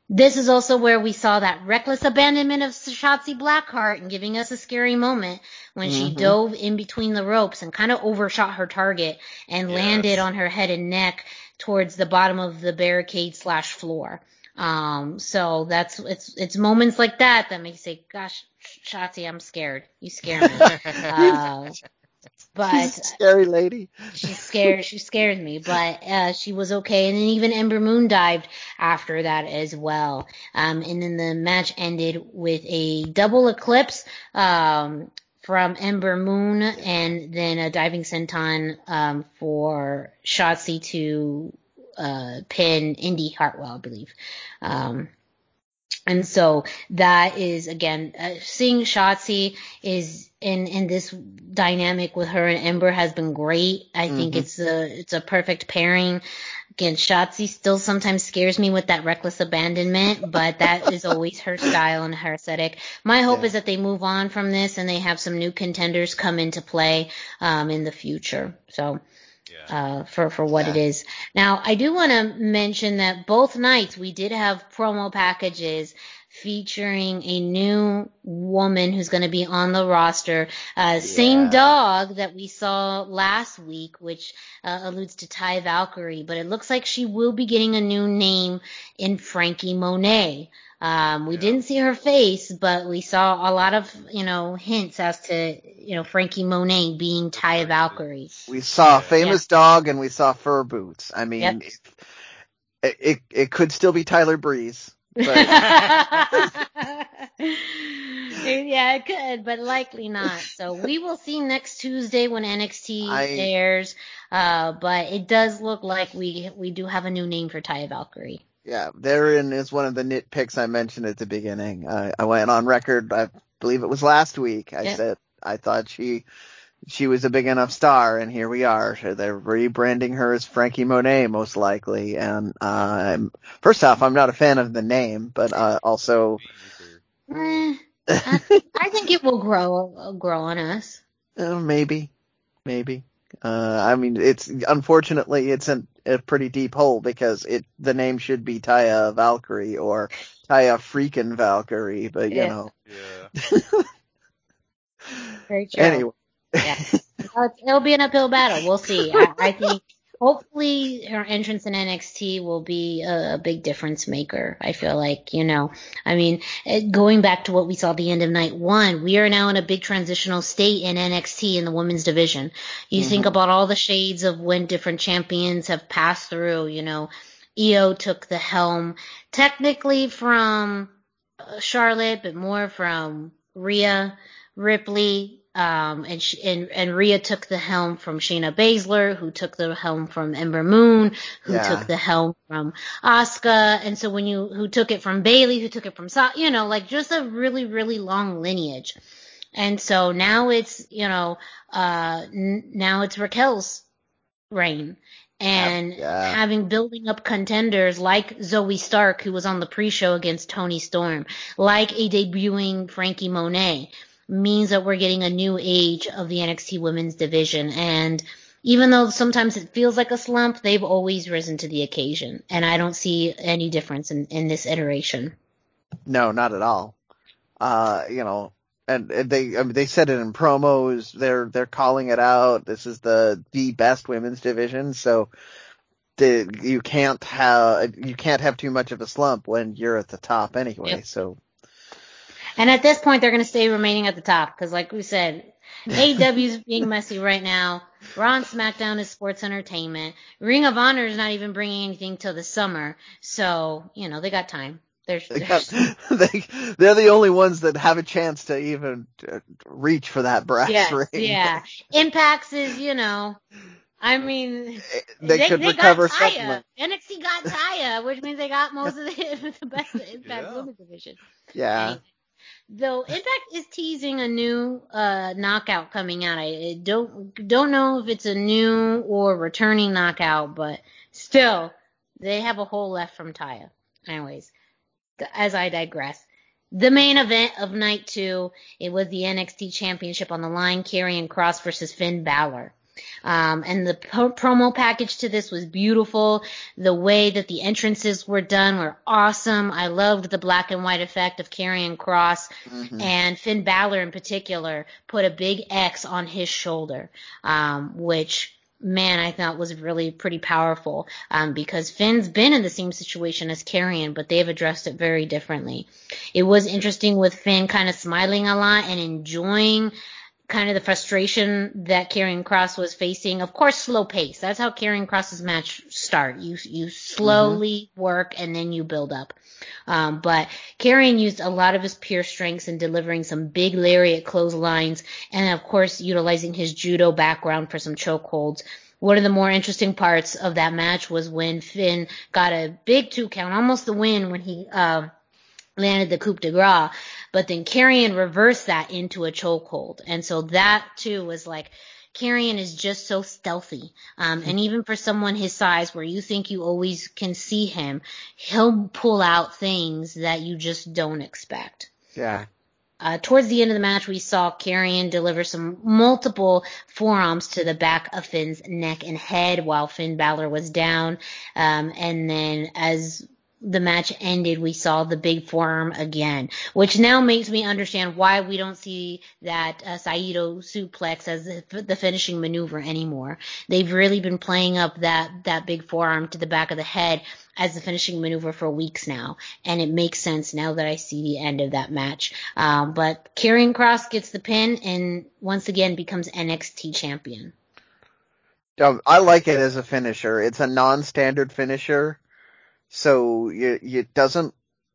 This is also where we saw that reckless abandonment of Shotzi Blackheart and giving us a scary moment when she Mhm. dove in between the ropes and kind of overshot her target and Yes. landed on her head and neck towards the bottom of the barricade slash floor. Um, so that's it's it's moments like that that make you say, "Gosh, Shotzi, I'm scared. You scare me." uh, but She's a scary lady. she scared she scared me but uh she was okay. And then even ember moon dived after that as well. Um and then the match ended with a double eclipse um from Ember Moon and then a diving senton um for Shotzi to uh pin Indi Hartwell I believe. Um And so that is again uh, seeing Shotzi is in in this dynamic with her and Ember has been great. I mm-hmm. think it's a it's a perfect pairing. Again, Shotzi still sometimes scares me with that reckless abandonment, but that is always her style and her aesthetic. My hope yeah. is that they move on from this and they have some new contenders come into play um, in the future. So. Uh, for for what yeah. it is. Now, I do want to mention that both nights we did have promo packages featuring a new woman who's going to be on the roster. Uh, yeah. Same dog that we saw last week, which uh, alludes to Taya Valkyrie, but it looks like she will be getting a new name in Franky Monet. Um, we yeah. didn't see her face, but we saw a lot of, you know, hints as to, you know, Franky Monet being Taya Valkyrie. We saw a famous yeah. dog and we saw fur boots. I mean, yep. it, it, it could still be Tyler Breeze. But... yeah, it could, but likely not. So we will see next Tuesday when NXT I... airs. Uh, but it does look like we we do have a new name for Taya Valkyrie. Yeah, therein is one of the nitpicks I mentioned at the beginning. I, I went on record, I believe it was last week. I yeah. said I thought she she was a big enough star, and here we are. They're rebranding her as Franky Monet, most likely. And uh, first off, I'm not a fan of the name, but uh, also, eh, I, I, think it will grow grow on us. Uh, maybe, maybe. Uh, I mean, it's unfortunately it's an, a pretty deep hole because it the name should be Taya Valkyrie or Taya freaking Valkyrie, but you yeah. know. Yeah. Very true. Anyway. Yeah. it'll be an uphill battle. We'll see. I, I think hopefully her entrance in NXT will be a, a, big difference maker. I feel like, you know, I mean, eh, going back to what we saw at the end of night one, we are now in a big transitional state in NXT in the women's division. You mm-hmm. think about all the shades of when different champions have passed through, you know, Io took the helm technically from uh, Charlotte, but more from Rhea, Ripley, um, and, she, and and Rhea took the helm from Shayna Baszler, who took the helm from Ember Moon, who yeah. took the helm from Asuka, and so when you who took it from Bayley, who took it from Sa, you know, like just a really really long lineage. And so now it's you know uh n- now it's Raquel's reign. And yeah. having building up contenders like Zoey Stark, who was on the pre-show against Toni Storm, like a debuting Franky Monet, means that we're getting a new age of the NXT women's division. And even though sometimes it feels like a slump, they've always risen to the occasion. And I don't see any difference in, in this iteration. No, not at all. Uh, you know, and, they I mean, they said it in promos. They're they're calling it out. This is the the best women's division. So the, you can't have you can't have too much of a slump when you're at the top anyway. Yep. So and at this point, they're going to stay remaining at the top because, like we said, AEW's being messy right now. Raw and SmackDown is sports entertainment. Ring of Honor is not even bringing anything till the summer, so you know they got time. They're, they got, they, they're the only ones that have a chance to even uh, reach for that brass yes, ring. Yeah, Impacts is you know. I mean, eh, they, they could they recover got Taya. NXT got Taya, which means they got most of the, the best Impact yeah. Women's division. Yeah. Anyway. Though Impact is teasing a new uh, knockout coming out. I don't don't know if it's a new or returning knockout, but still, they have a hole left from Taya. Anyways, as I digress. The main event of night two, it was the NXT Championship on the line, Karrion Kross versus Finn Balor. Um, and the pro- promo package to this was beautiful. The way that the entrances were done were awesome. I loved the black and white effect of Karrion Kross mm-hmm. and Finn Balor in particular put a big X on his shoulder, um, which man, I thought was really pretty powerful um, because Finn's been in the same situation as Karrion, but they've addressed it very differently. It was interesting with Finn kind of smiling a lot and enjoying kind of the frustration that Karrion Kross was facing. Of course, slow pace. That's how Karrion Kross's match start. You you slowly mm-hmm. work and then you build up. Um, but Karrion used a lot of his pure strengths in delivering some big lariat clotheslines, and of course utilizing his judo background for some chokeholds. One of the more interesting parts of that match was when Finn got a big two count, almost the win when he uh, landed the coup de grace, but then Karrion reversed that into a chokehold. And so that too was like, Karrion is just so stealthy. Um, and even for someone his size where you think you always can see him, he'll pull out things that you just don't expect. Yeah. Uh, towards the end of the match, we saw Karrion deliver some multiple forearms to the back of Finn's neck and head while Finn Balor was down. Um, and then as the match ended, we saw the big forearm again, which now makes me understand why we don't see that uh, Saito suplex as the, the finishing maneuver anymore. They've really been playing up that that big forearm to the back of the head as the finishing maneuver for weeks now, and it makes sense now that I see the end of that match. Um, but Karrion Kross gets the pin and once again becomes NXT champion. I like it as a finisher. It's a non-standard finisher so it, it doesn't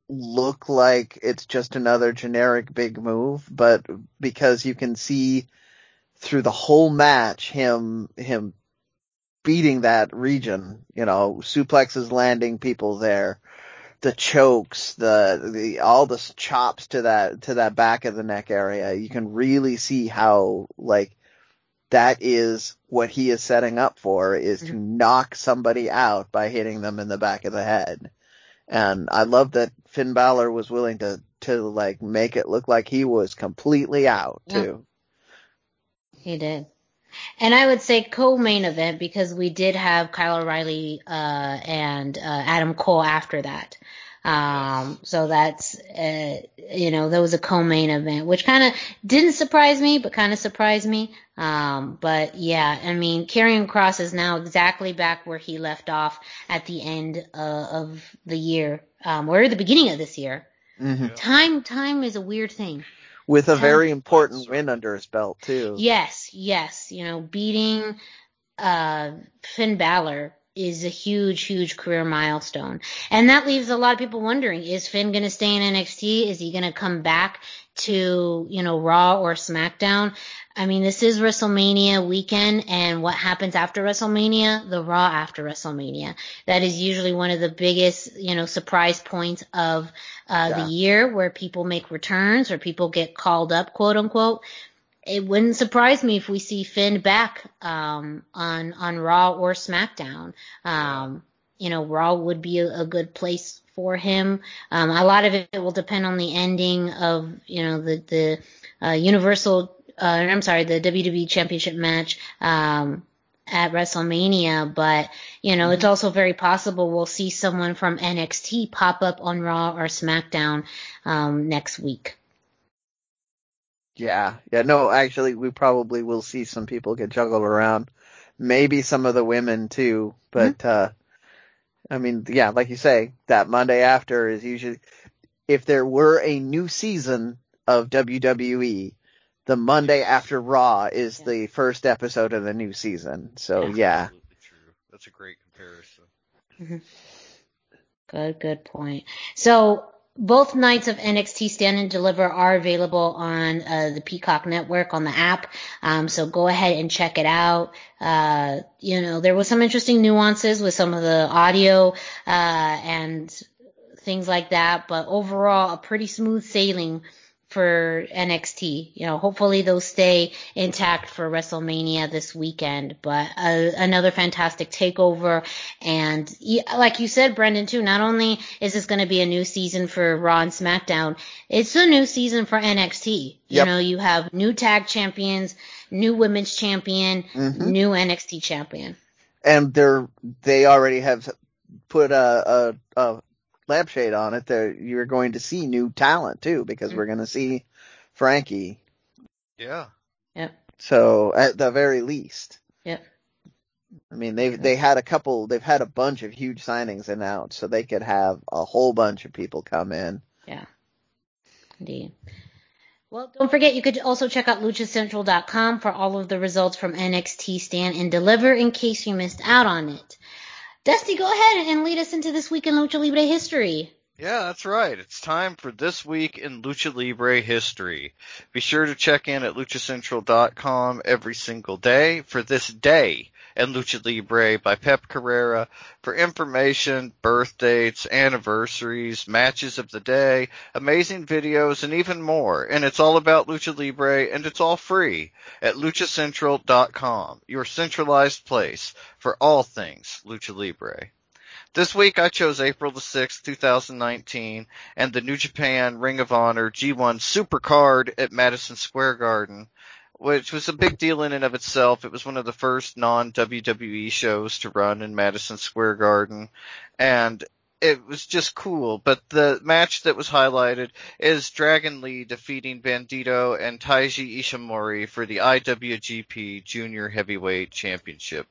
look like it's just another generic big move, but because you can see through the whole match him him beating that region, you know, suplexes landing people there, the chokes, the the all the chops to that to that back of the neck area. You can really see how like that is what he is setting up for is mm-hmm. to knock somebody out by hitting them in the back of the head. And I love that Finn Balor was willing to, to like make it look like he was completely out too. He did. And I would say co-main event because we did have Kyle O'Reilly, uh, and, uh, Adam Cole after that. Um, so that's, uh, you know, that was a co-main event, which kind of didn't surprise me, but kind of surprised me. Um, but yeah, I mean, Karrion Kross is now exactly back where he left off at the end uh, of the year, um, or the beginning of this year. Mm-hmm. Time, time is a weird thing. With a time, very important win under his belt too. Yes, yes, you know, beating uh, Finn Balor is a huge, huge career milestone. And that leaves a lot of people wondering, is Finn going to stay in NXT? Is he going to come back to, you know, Raw or SmackDown? I mean, this is WrestleMania weekend and what happens after WrestleMania? The Raw after WrestleMania. That is usually one of the biggest, you know, surprise points of uh, yeah. the year where people make returns or people get called up, quote unquote it wouldn't surprise me if we see Finn back um, on on Raw or SmackDown. Um, you know, Raw would be a, a good place for him. Um, a lot of it will depend on the ending of you know the the uh, Universal. Uh, I'm sorry, the WWE Championship match um, at WrestleMania, but you know, mm-hmm. it's also very possible we'll see someone from NXT pop up on Raw or SmackDown um, next week. Yeah, yeah, no, actually, we probably will see some people get juggled around. Maybe some of the women too, but, mm-hmm. uh, I mean, yeah, like you say, that Monday after is usually, if there were a new season of WWE, the Monday after Raw is yeah. the first episode of the new season. So yeah. yeah. True. That's a great comparison. Mm-hmm. Good, good point. So both nights of NXT Stand and Deliver are available on uh, the Peacock Network on the app. Um, so go ahead and check it out. Uh, you know, there was some interesting nuances with some of the audio uh, and things like that, but overall, a pretty smooth sailing for NXT. You know, hopefully they'll stay intact for WrestleMania this weekend. But uh, another fantastic takeover, and like you said, Brendan, too. Not only is this going to be a new season for Raw and SmackDown, it's a new season for NXT. Yep. You know, you have new tag champions, new women's champion, mm-hmm. new NXT champion. And they're they already have put a, a, a lampshade on it, there you're going to see new talent too, because mm-hmm. we're going to see Franky. Yeah. Yep. So at the very least. Yep. I mean, they've they had a couple, they've had a bunch of huge signings announced, so they could have a whole bunch of people come in. Yeah. Indeed. Well, don't forget you could also check out luchacentral.com for all of the results from NXT Stand and Deliver in case you missed out on it. Dusty, go ahead and lead us into this week in Lucha Libre history. Yeah, that's right. It's time for This Week in Lucha Libre History. Be sure to check in at luchacentral.com every single day for this day in Lucha Libre by Pep Carrera for information, birth dates, anniversaries, matches of the day, amazing videos, and even more. And it's all about Lucha Libre and it's all free at luchacentral.com, your centralized place for all things Lucha Libre. This week I chose April the 6th, 2019, and the New Japan Ring of Honor G1 Supercard at Madison Square Garden, which was a big deal in and of itself. It was one of the first non-WWE shows to run in Madison Square Garden, and it was just cool. But the match that was highlighted is Dragon Lee defeating Bandito and Taiji Ishimori for the IWGP Junior Heavyweight Championship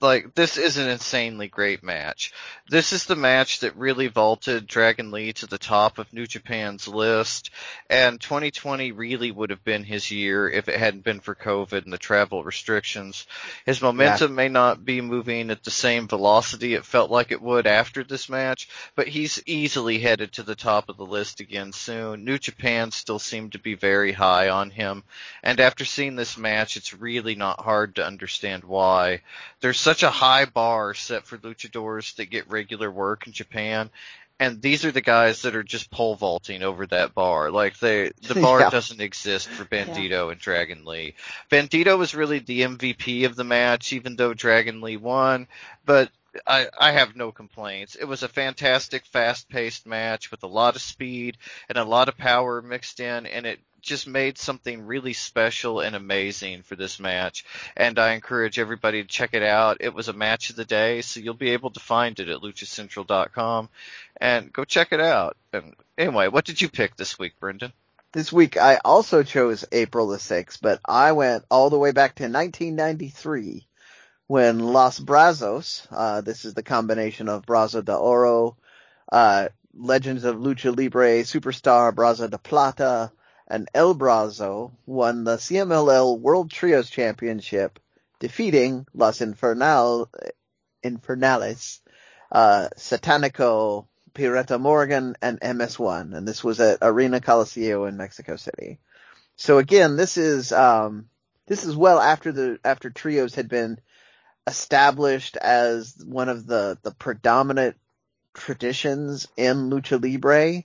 like this is an insanely great match. This is the match that really vaulted Dragon Lee to the top of New Japan's list, and 2020 really would have been his year if it hadn't been for COVID and the travel restrictions. His momentum yeah. may not be moving at the same velocity it felt like it would after this match, but he's easily headed to the top of the list again soon. New Japan still seemed to be very high on him, and after seeing this match, it's really not hard to understand why. There's such a high bar set for luchadors that get regular work in Japan. And these are the guys that are just pole vaulting over that bar. Like they, the bar yeah. doesn't exist for Bandito yeah. and Dragon Lee. Bandito was really the MVP of the match, even though Dragon Lee won. But I, I have no complaints. It was a fantastic, fast-paced match with a lot of speed and a lot of power mixed in, and it just made something really special and amazing for this match. And I encourage everybody to check it out. It was a match of the day, so you'll be able to find it at luchacentral.com and go check it out. And anyway, what did you pick this week, Brendan? This week I also chose April the 6th, but I went all the way back to 1993 when Los Brazos, uh, this is the combination of Brazo de Oro, uh, Legends of Lucha Libre Superstar Brazo de Plata, and El Brazo won the CMLL World Trios Championship, defeating Los Infernal, Infernales, uh, Satanico, Pirata Morgan, and MS1. And this was at Arena Coliseo in Mexico City. So again, this is, um, this is well after the, after trios had been established as one of the, the predominant traditions in lucha libre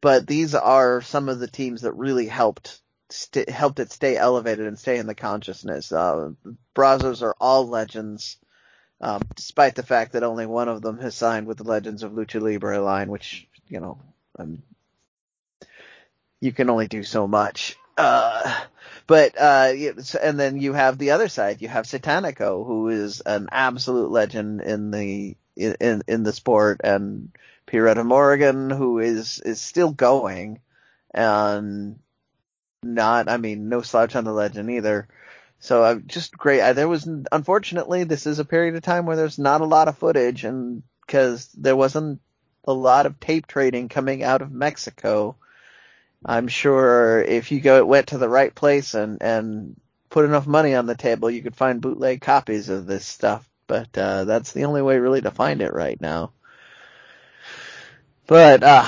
but these are some of the teams that really helped st- helped it stay elevated and stay in the consciousness. Uh, Brazos are all legends, um, despite the fact that only one of them has signed with the Legends of Lucha Libre line, which you know, um, you can only do so much. Uh, but uh, and then you have the other side. You have Satanico, who is an absolute legend in the in in the sport and Pirata Morgan, who is is still going, and not, I mean, no slouch on the legend either. So uh, just great. Uh, there was, unfortunately, this is a period of time where there's not a lot of footage, and because there wasn't a lot of tape trading coming out of Mexico. I'm sure if you go it went to the right place and and put enough money on the table, you could find bootleg copies of this stuff. But uh, that's the only way really to find it right now. But uh,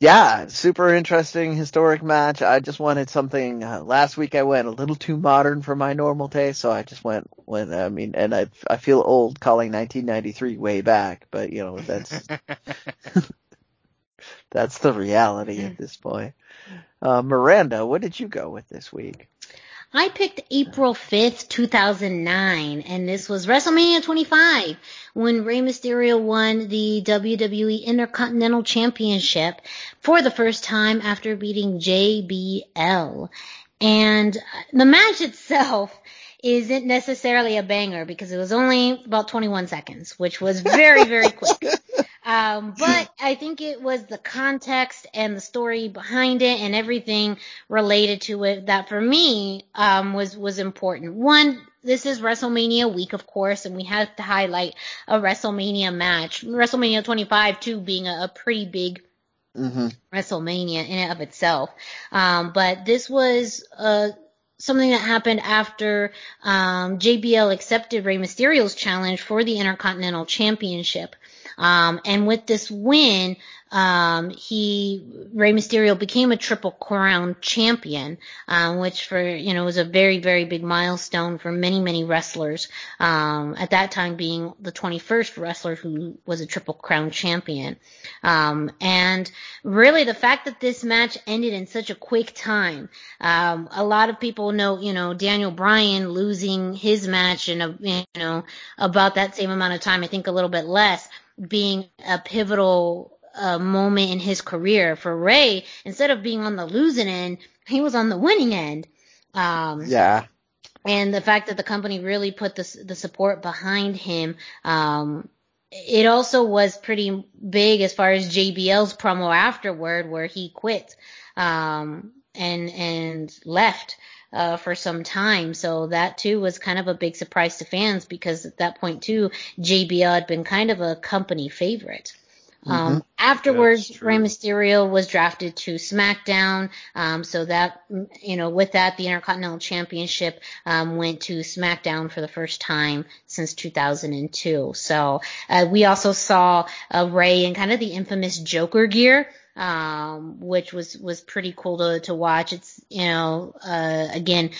yeah, super interesting historic match. I just wanted something. Uh, last week I went a little too modern for my normal taste, so I just went when I mean, and I I feel old calling 1993 way back, but you know that's that's the reality at this point. Uh, Miranda, what did you go with this week? I picked April 5th, 2009, and this was WrestleMania 25 when Rey Mysterio won the WWE Intercontinental Championship for the first time after beating JBL. And uh, the match itself isn't necessarily a banger because it was only about 21 seconds, which was very, very quick. Um, but I think it was the context and the story behind it and everything related to it that for me, um, was, was important. One, this is WrestleMania week, of course, and we have to highlight a WrestleMania match. WrestleMania 25 too being a, a pretty big mm-hmm. WrestleMania in and of itself. Um, but this was, uh, something that happened after um, JBL accepted Rey Mysterio's challenge for the Intercontinental Championship. Um, and with this win, um, he Rey Mysterio became a Triple Crown champion, um, which for you know was a very very big milestone for many many wrestlers. Um, at that time, being the 21st wrestler who was a Triple Crown champion, um, and really the fact that this match ended in such a quick time. Um, a lot of people know you know Daniel Bryan losing his match in a you know about that same amount of time. I think a little bit less being a pivotal uh, moment in his career. For Rey, instead of being on the losing end, he was on the winning end. Um, Yeah. and the fact that the company really put the the support behind him. Um, it also was pretty big as far as JBL's promo afterward, where he quit um, and and left uh, for some time. So that too was kind of a big surprise to fans because at that point too, JBL had been kind of a company favorite. Um, afterwards. Rey Mysterio was drafted to SmackDown. Um, so that, you know, with that, the Intercontinental Championship, um, went to SmackDown for the first time since 2002. So, uh, we also saw, uh, Rey in kind of the infamous Joker gear. Um, which was, was pretty cool to, to watch. It's, you know, uh, again,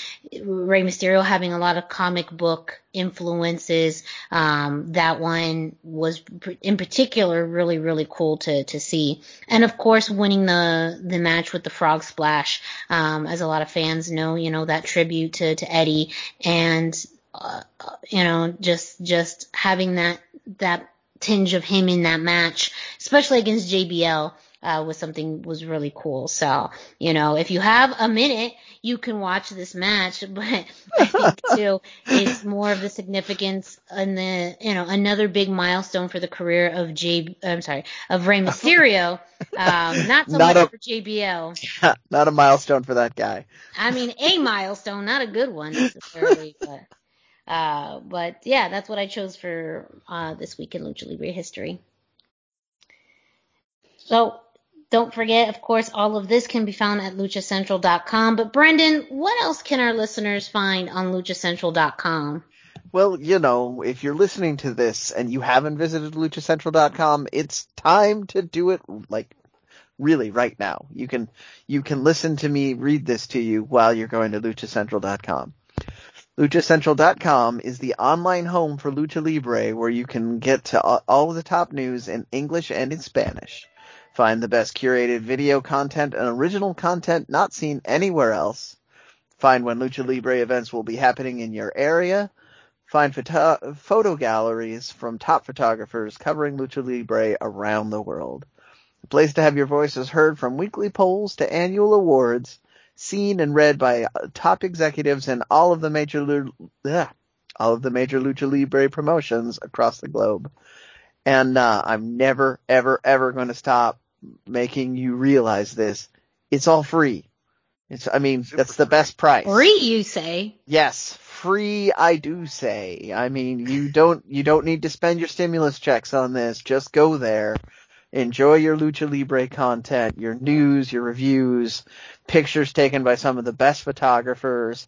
Rey Mysterio having a lot of comic book influences. Um, that one was in particular really, really cool to, to see. And of course, winning the, the match with the frog splash, um, as a lot of fans know, you know, that tribute to, to Eddie and, uh, you know, just, just having that, that tinge of him in that match, especially against JBL uh, was something was really cool. So, you know, if you have a minute, you can watch this match, but I think too, it's more of the significance and the, you know, another big milestone for the career of J, I'm sorry, of Rey Mysterio. Um, not so Not much a- for JBL. Not a milestone for that guy. I mean, a milestone, not a good one necessarily, but, uh, but yeah, that's what I chose for, uh, this week in Lucha Libre history. So, don't forget, of course, all of this can be found at luchacentral.com. But Brendan, what else can our listeners find on luchacentral.com? Well, you know, if you're listening to this and you haven't visited luchacentral.com, it's time to do it like really right now. You can you can listen to me read this to you while you're going to luchacentral.com. LuchaCentral.com is the online home for Lucha Libre where you can get to all- the top news in English and in Spanish. Find the best curated video content and original content not seen anywhere else. Find when Lucha Libre events will be happening in your area. Find photo, photo galleries from top photographers covering Lucha Libre around the world. A place to have your voices heard from weekly polls to annual awards, seen and read by top executives in all of the major ugh, all of the major Lucha Libre promotions across the globe. And uh, I'm never, ever, ever going to stop making you realize this. It's all free. It's, I mean, that's the best price. Free, you say? Yes, free I do say. I mean, you don't you don't need to spend your stimulus checks on this. Just go there. Enjoy your Lucha Libre content, your news, your reviews, pictures taken by some of the best photographers.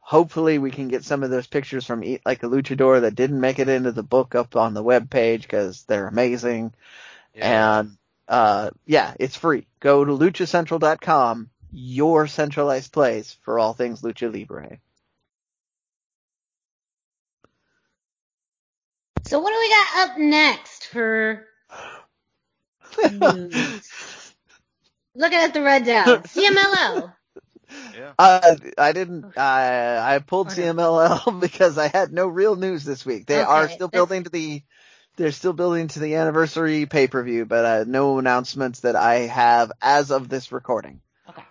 Hopefully we can get some of those pictures from Eat Like a Luchador that didn't make it into the book up on the web page cuz they're amazing. And uh yeah, it's free. Go to luchacentral.com, your centralized place for all things Lucha Libre. So what do we got up next for news? Looking at the rundown. CMLL. Yeah. Uh, I didn't. I I pulled Okay. CMLL because I had no real news this week. They are Okay, still that's- building to the. They're still building to the anniversary pay per view, but uh, no announcements that I have as of this recording. Okay.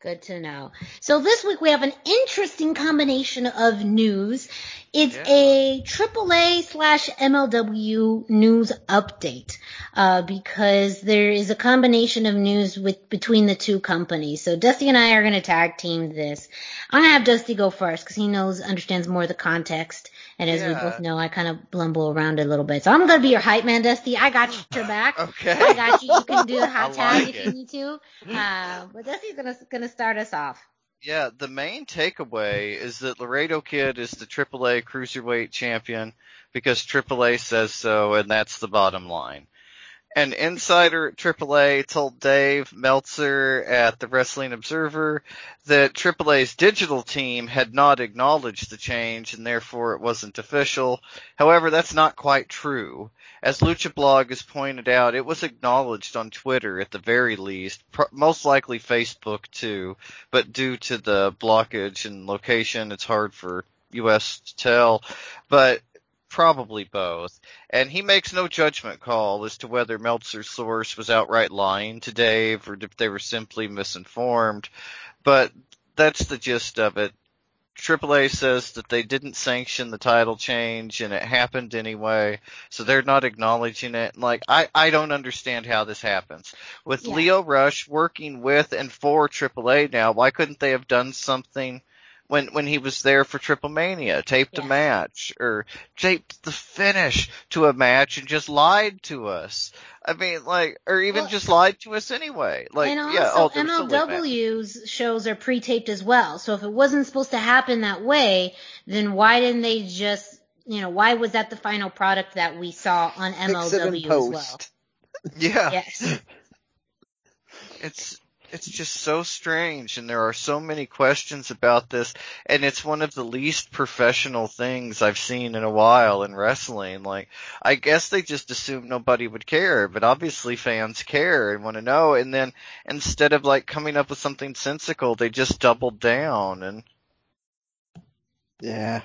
Good to know. So this week we have an interesting combination of news. It's Yeah. a AAA slash MLW news update, uh, because there is a combination of news with, between the two companies. So Dusty and I are going to tag team this. I'm going to have Dusty go first because he knows, understands more of the context. And as we both know, I kind of blumble around a little bit. So I'm going to be your hype man, Dusty. I got your back. Okay. I got you. You can do the hot tag if you need to. Uh, but Dusty's gonna gonna start us off. Yeah, the main takeaway is that Laredo Kid is the AAA Cruiserweight Champion because AAA says so, and that's the bottom line. An insider at AAA told Dave Meltzer at the Wrestling Observer that AAA's digital team had not acknowledged the change and therefore it wasn't official. However, that's not quite true. As Lucha Blog has pointed out, it was acknowledged on Twitter at the very least, most likely Facebook too, but due to the blockage and location, it's hard for US to tell. But Probably both. And he makes no judgment call as to whether Meltzer's source was outright lying to Dave or if they were simply misinformed. But that's the gist of it. AAA says that they didn't sanction the title change and it happened anyway, so they're not acknowledging it. Like, I, I don't understand how this happens. With yeah. Lio Rush working with and for AAA now, why couldn't they have done something when when he was there for Triple Mania, taped yeah. a match or taped the finish to a match and just lied to us. I mean, like, or even well, just lied to us anyway. Like, and also, yeah, oh, MLW's shows are pre-taped as well. So if it wasn't supposed to happen that way, then why didn't they just, you know, why was that the final product that we saw on MLW as well? Yeah. Yes. it's it's just so strange and there are so many questions about this and it's one of the least professional things I've seen in a while in wrestling. Like, I guess they just assumed nobody would care, but obviously fans care and want to know and then instead of like coming up with something sensical, they just doubled down and yeah.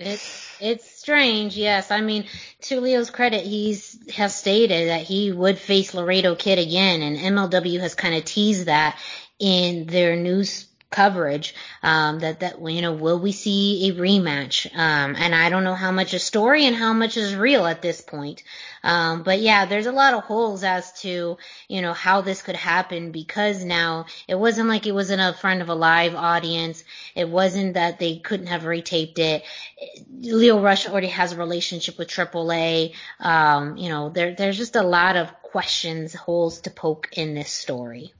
It's it's strange, yes. I mean, to Lio's credit, he's has stated that he would face Laredo Kid again, and MLW has kind of teased that in their news coverage um, that that you know will we see a rematch? Um, and I don't know how much is story and how much is real at this point. Um, but yeah there's a lot of holes as to you know how this could happen because now it wasn't like it was in a front of a live audience. It wasn't that they couldn't have retaped it. Lio Rush already has a relationship with AAA um, you know there there's just a lot of questions holes to poke in this story.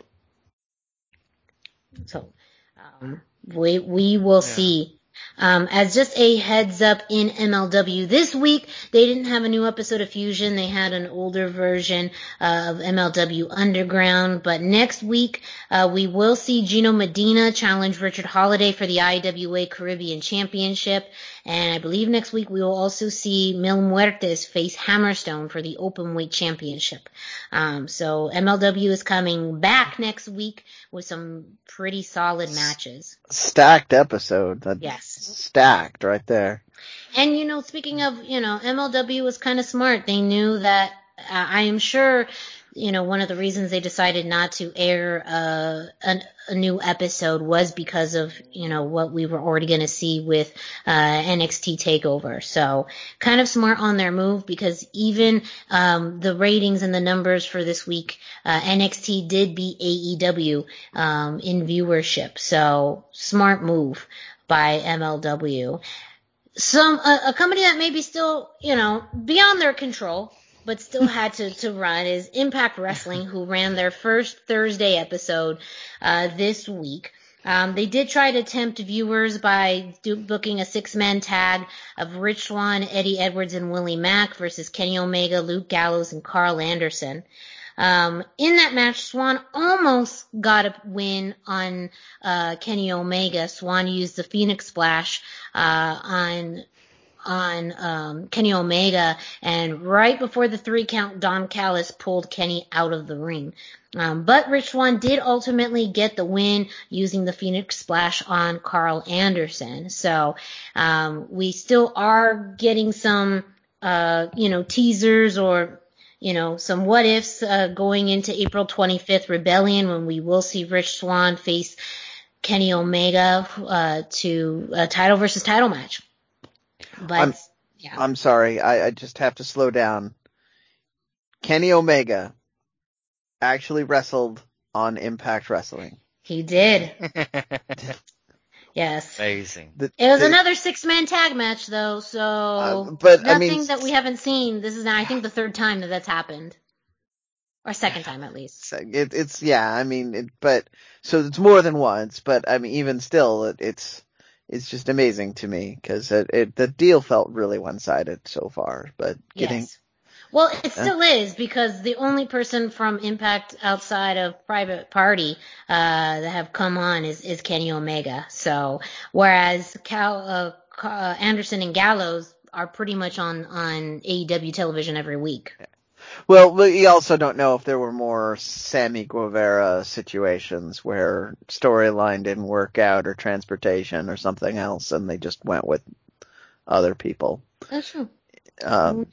So um, we we will yeah. see. Um, as just a heads up in MLW this week, they didn't have a new episode of Fusion. They had an older version uh, of MLW Underground. But next week, uh, we will see Gino Medina challenge Richard Holliday for the IWA Caribbean Championship. And I believe next week we will also see Mil Muertes face Hammerstone for the Open Weight Championship. Um, so MLW is coming back next week with some pretty solid matches. Stacked episode. That's yes. Stacked right there. And you know, speaking of, you know, MLW was kind of smart. They knew that uh, I am sure you know, one of the reasons they decided not to air uh, a, a new episode was because of, you know, what we were already going to see with uh, NXT TakeOver. So kind of smart on their move because even um, the ratings and the numbers for this week, uh, NXT did beat AEW um, in viewership. So smart move by MLW. Some a, a company that maybe still, you know, beyond their control but still had to, to run is Impact Wrestling, who ran their first Thursday episode uh, this week. Um, they did try to tempt viewers by do, booking a six-man tag of Rich Swann, Eddie Edwards, and Willie Mack versus Kenny Omega, Luke Gallows, and Karl Anderson. Um, in that match, Swann almost got a win on uh, Kenny Omega. Swann used the Phoenix Splash uh, on on um, Kenny Omega, and right before the three count, Don Callis pulled Kenny out of the ring. Um, but Rich Swann did ultimately get the win using the Phoenix Splash on Karl Anderson. So um, we still are getting some, uh, you know, teasers or you know, some what ifs uh, going into April 25th Rebellion when we will see Rich Swann face Kenny Omega uh, to a title versus title match. But I'm, yeah. I'm sorry, I, I just have to slow down. Kenny Omega actually wrestled on Impact Wrestling. He did. yes. Amazing. The, it was the, another six man tag match though, so uh, but nothing I mean, that we haven't seen. This is now I think the third time that that's happened. or second time at least. It, it's yeah, I mean, it, but so it's more than once, but I mean, even still, it, it's it's just amazing to me because it, it the deal felt really one sided so far, but getting. Yes. Well, it still is because the only person from Impact outside of Private Party uh, that have come on is, is Kenny Omega. So whereas Cal uh, uh, Anderson and Gallows are pretty much on on AEW television every week. Well, we also don't know if there were more Sammy Guevara situations where storyline didn't work out or transportation or something else, and they just went with other people. That's true. Um,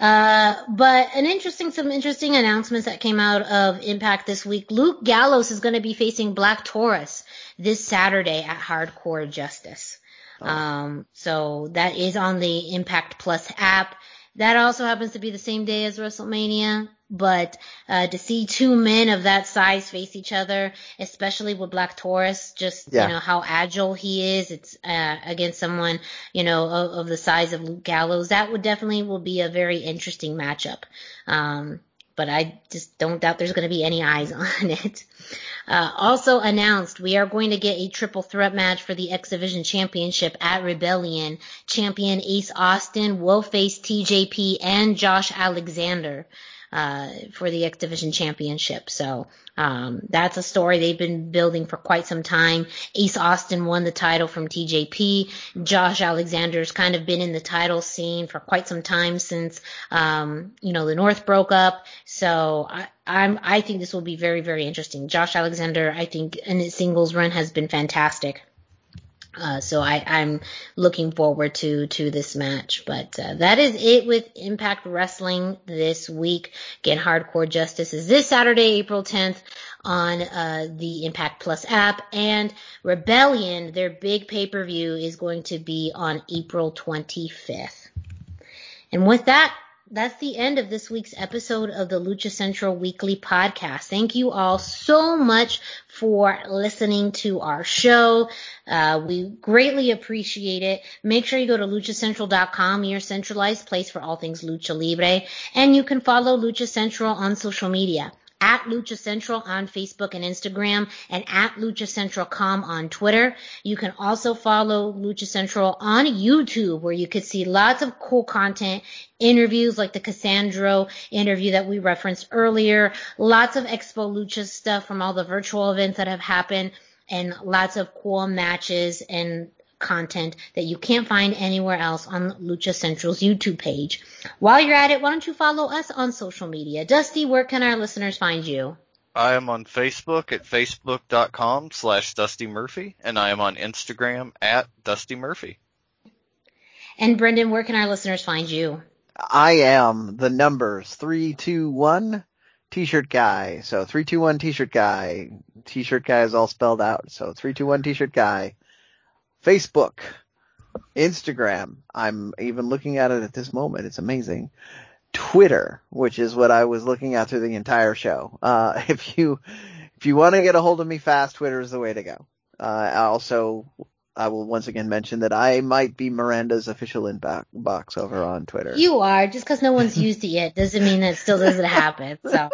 Uh, but an interesting, some interesting announcements that came out of Impact this week. Luke Gallows is going to be facing Black Taurus this Saturday at Hardcore Justice. Um, so that is on the Impact Plus app. That also happens to be the same day as WrestleMania. But uh, to see two men of that size face each other, especially with Black Taurus, just Yeah. you know how agile he is, it's uh, against someone you know of, of the size of Luke Gallows. That would definitely will be a very interesting matchup. Um, but I just don't doubt there's going to be any eyes on it. Uh, also announced, we are going to get a triple threat match for the X Division Championship at Rebellion. Champion Ace Austin will face TJP and Josh Alexander uh, for the X Division Championship. So um, that's a story they've been building for quite some time. Ace Austin won the title from TJP. Josh Alexander's kind of been in the title scene for quite some time since um, you know the North broke up. So I, I'm I think this will be very very interesting. Josh Alexander, I think in his singles run has been fantastic. Uh, so I, I'm looking forward to to this match. But uh, that is it with Impact Wrestling this week. Again, Hardcore Justice is this Saturday, April 10th on uh, the Impact Plus app, and Rebellion, their big pay per view, is going to be on April 25th. And with that, that's the end of this week's episode of the Lucha Central Weekly Podcast. Thank you all so much for listening to our show. Uh, we greatly appreciate it. Make sure you go to luchacentral.com, your centralized place for all things Lucha Libre, and you can follow Lucha Central on social media at Lucha Central on Facebook and Instagram, and at Lucha Central Com on Twitter. You can also follow Lucha Central on YouTube, where you could see lots of cool content, interviews like the Cassandro interview that we referenced earlier, lots of Expo Lucha stuff from all the virtual events that have happened, and lots of cool matches and content that you can't find anywhere else on Lucha Central's YouTube page. While you're at it, why don't you follow us on social media? Dusty, where can our listeners find you? I am on Facebook at facebook.com slash Dusty Murphy, and I am on Instagram at Dusty Murphy. And Brendan, where can our listeners find you? I am the numbers three two one t-shirt guy. So three two one t-shirt guy. T-shirt guy is all spelled out. So three two one t-shirt guy. Facebook, Instagram. I'm even looking at it at this moment. It's amazing. Twitter, which is what I was looking at through the entire show. Uh, if you if you want to get a hold of me fast, Twitter is the way to go. Uh, also I will once again mention that I might be Miranda's official inbox over on Twitter. You are. Just because no one's used it yet doesn't mean that it still doesn't happen. So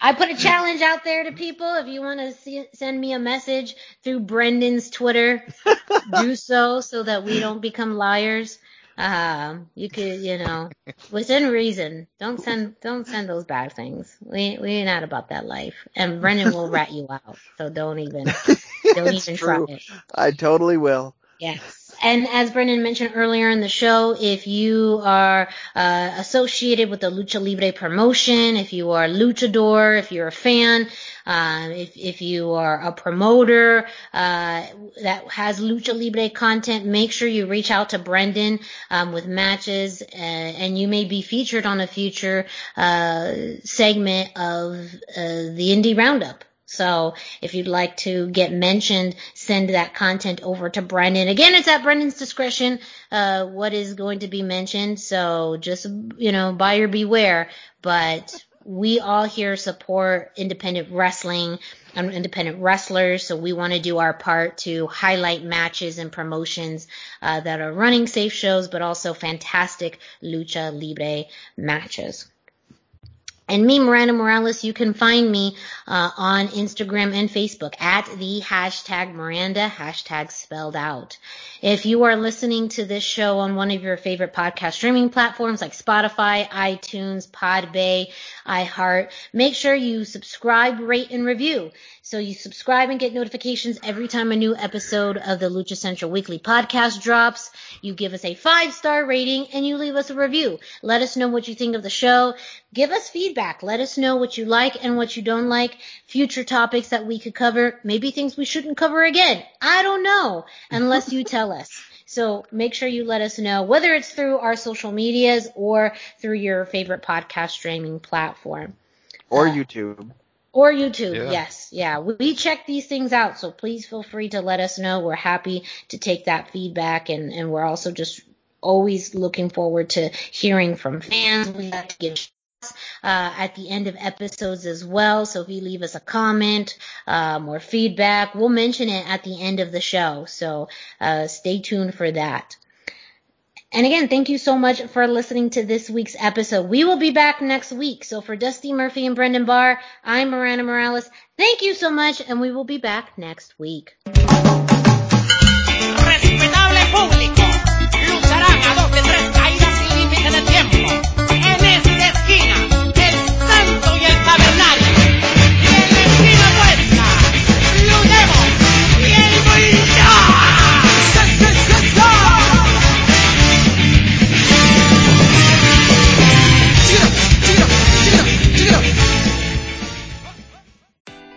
I put a challenge out there to people. If you want to send me a message through Brendan's Twitter, do so so that we don't become liars. Um, you could, you know, within reason. Don't send, don't send those bad things. We, we're not about that life. And Brendan will rat you out. So don't even, don't even true. try it. I totally will. Yes. And as Brendan mentioned earlier in the show, if you are uh, associated with the Lucha Libre promotion, if you are a luchador, if you're a fan, um, if, if you are a promoter uh, that has Lucha Libre content, make sure you reach out to Brendan um, with matches, uh, and you may be featured on a future uh, segment of uh, the Indie Roundup. So if you'd like to get mentioned, send that content over to Brendan. Again, it's at Brendan's discretion, uh, what is going to be mentioned. So just, you know, buyer beware. But we all here support independent wrestling and independent wrestlers. So we want to do our part to highlight matches and promotions, uh, that are running safe shows, but also fantastic lucha libre matches. And me, Miranda Morales, you can find me uh, on Instagram and Facebook at the hashtag Miranda, hashtag spelled out. If you are listening to this show on one of your favorite podcast streaming platforms like Spotify, iTunes, Podbay, iHeart, make sure you subscribe, rate, and review. So you subscribe and get notifications every time a new episode of the Lucha Central Weekly podcast drops. You give us a five star rating and you leave us a review. Let us know what you think of the show. Give us feedback. Let us know what you like and what you don't like. Future topics that we could cover. Maybe things we shouldn't cover again. I don't know unless you tell us. So make sure you let us know whether it's through our social medias or through your favorite podcast streaming platform. Or uh, YouTube. Or YouTube, yeah. yes. Yeah, we check these things out, so please feel free to let us know. We're happy to take that feedback, and, and we're also just always looking forward to hearing from fans. We have to give uh, at the end of episodes as well. So if you leave us a comment um, or feedback, we'll mention it at the end of the show. So uh, stay tuned for that. And again, thank you so much for listening to this week's episode. We will be back next week. So for Dusty Murphy and Brendan Barr, I'm Miranda Morales. Thank you so much, and we will be back next week.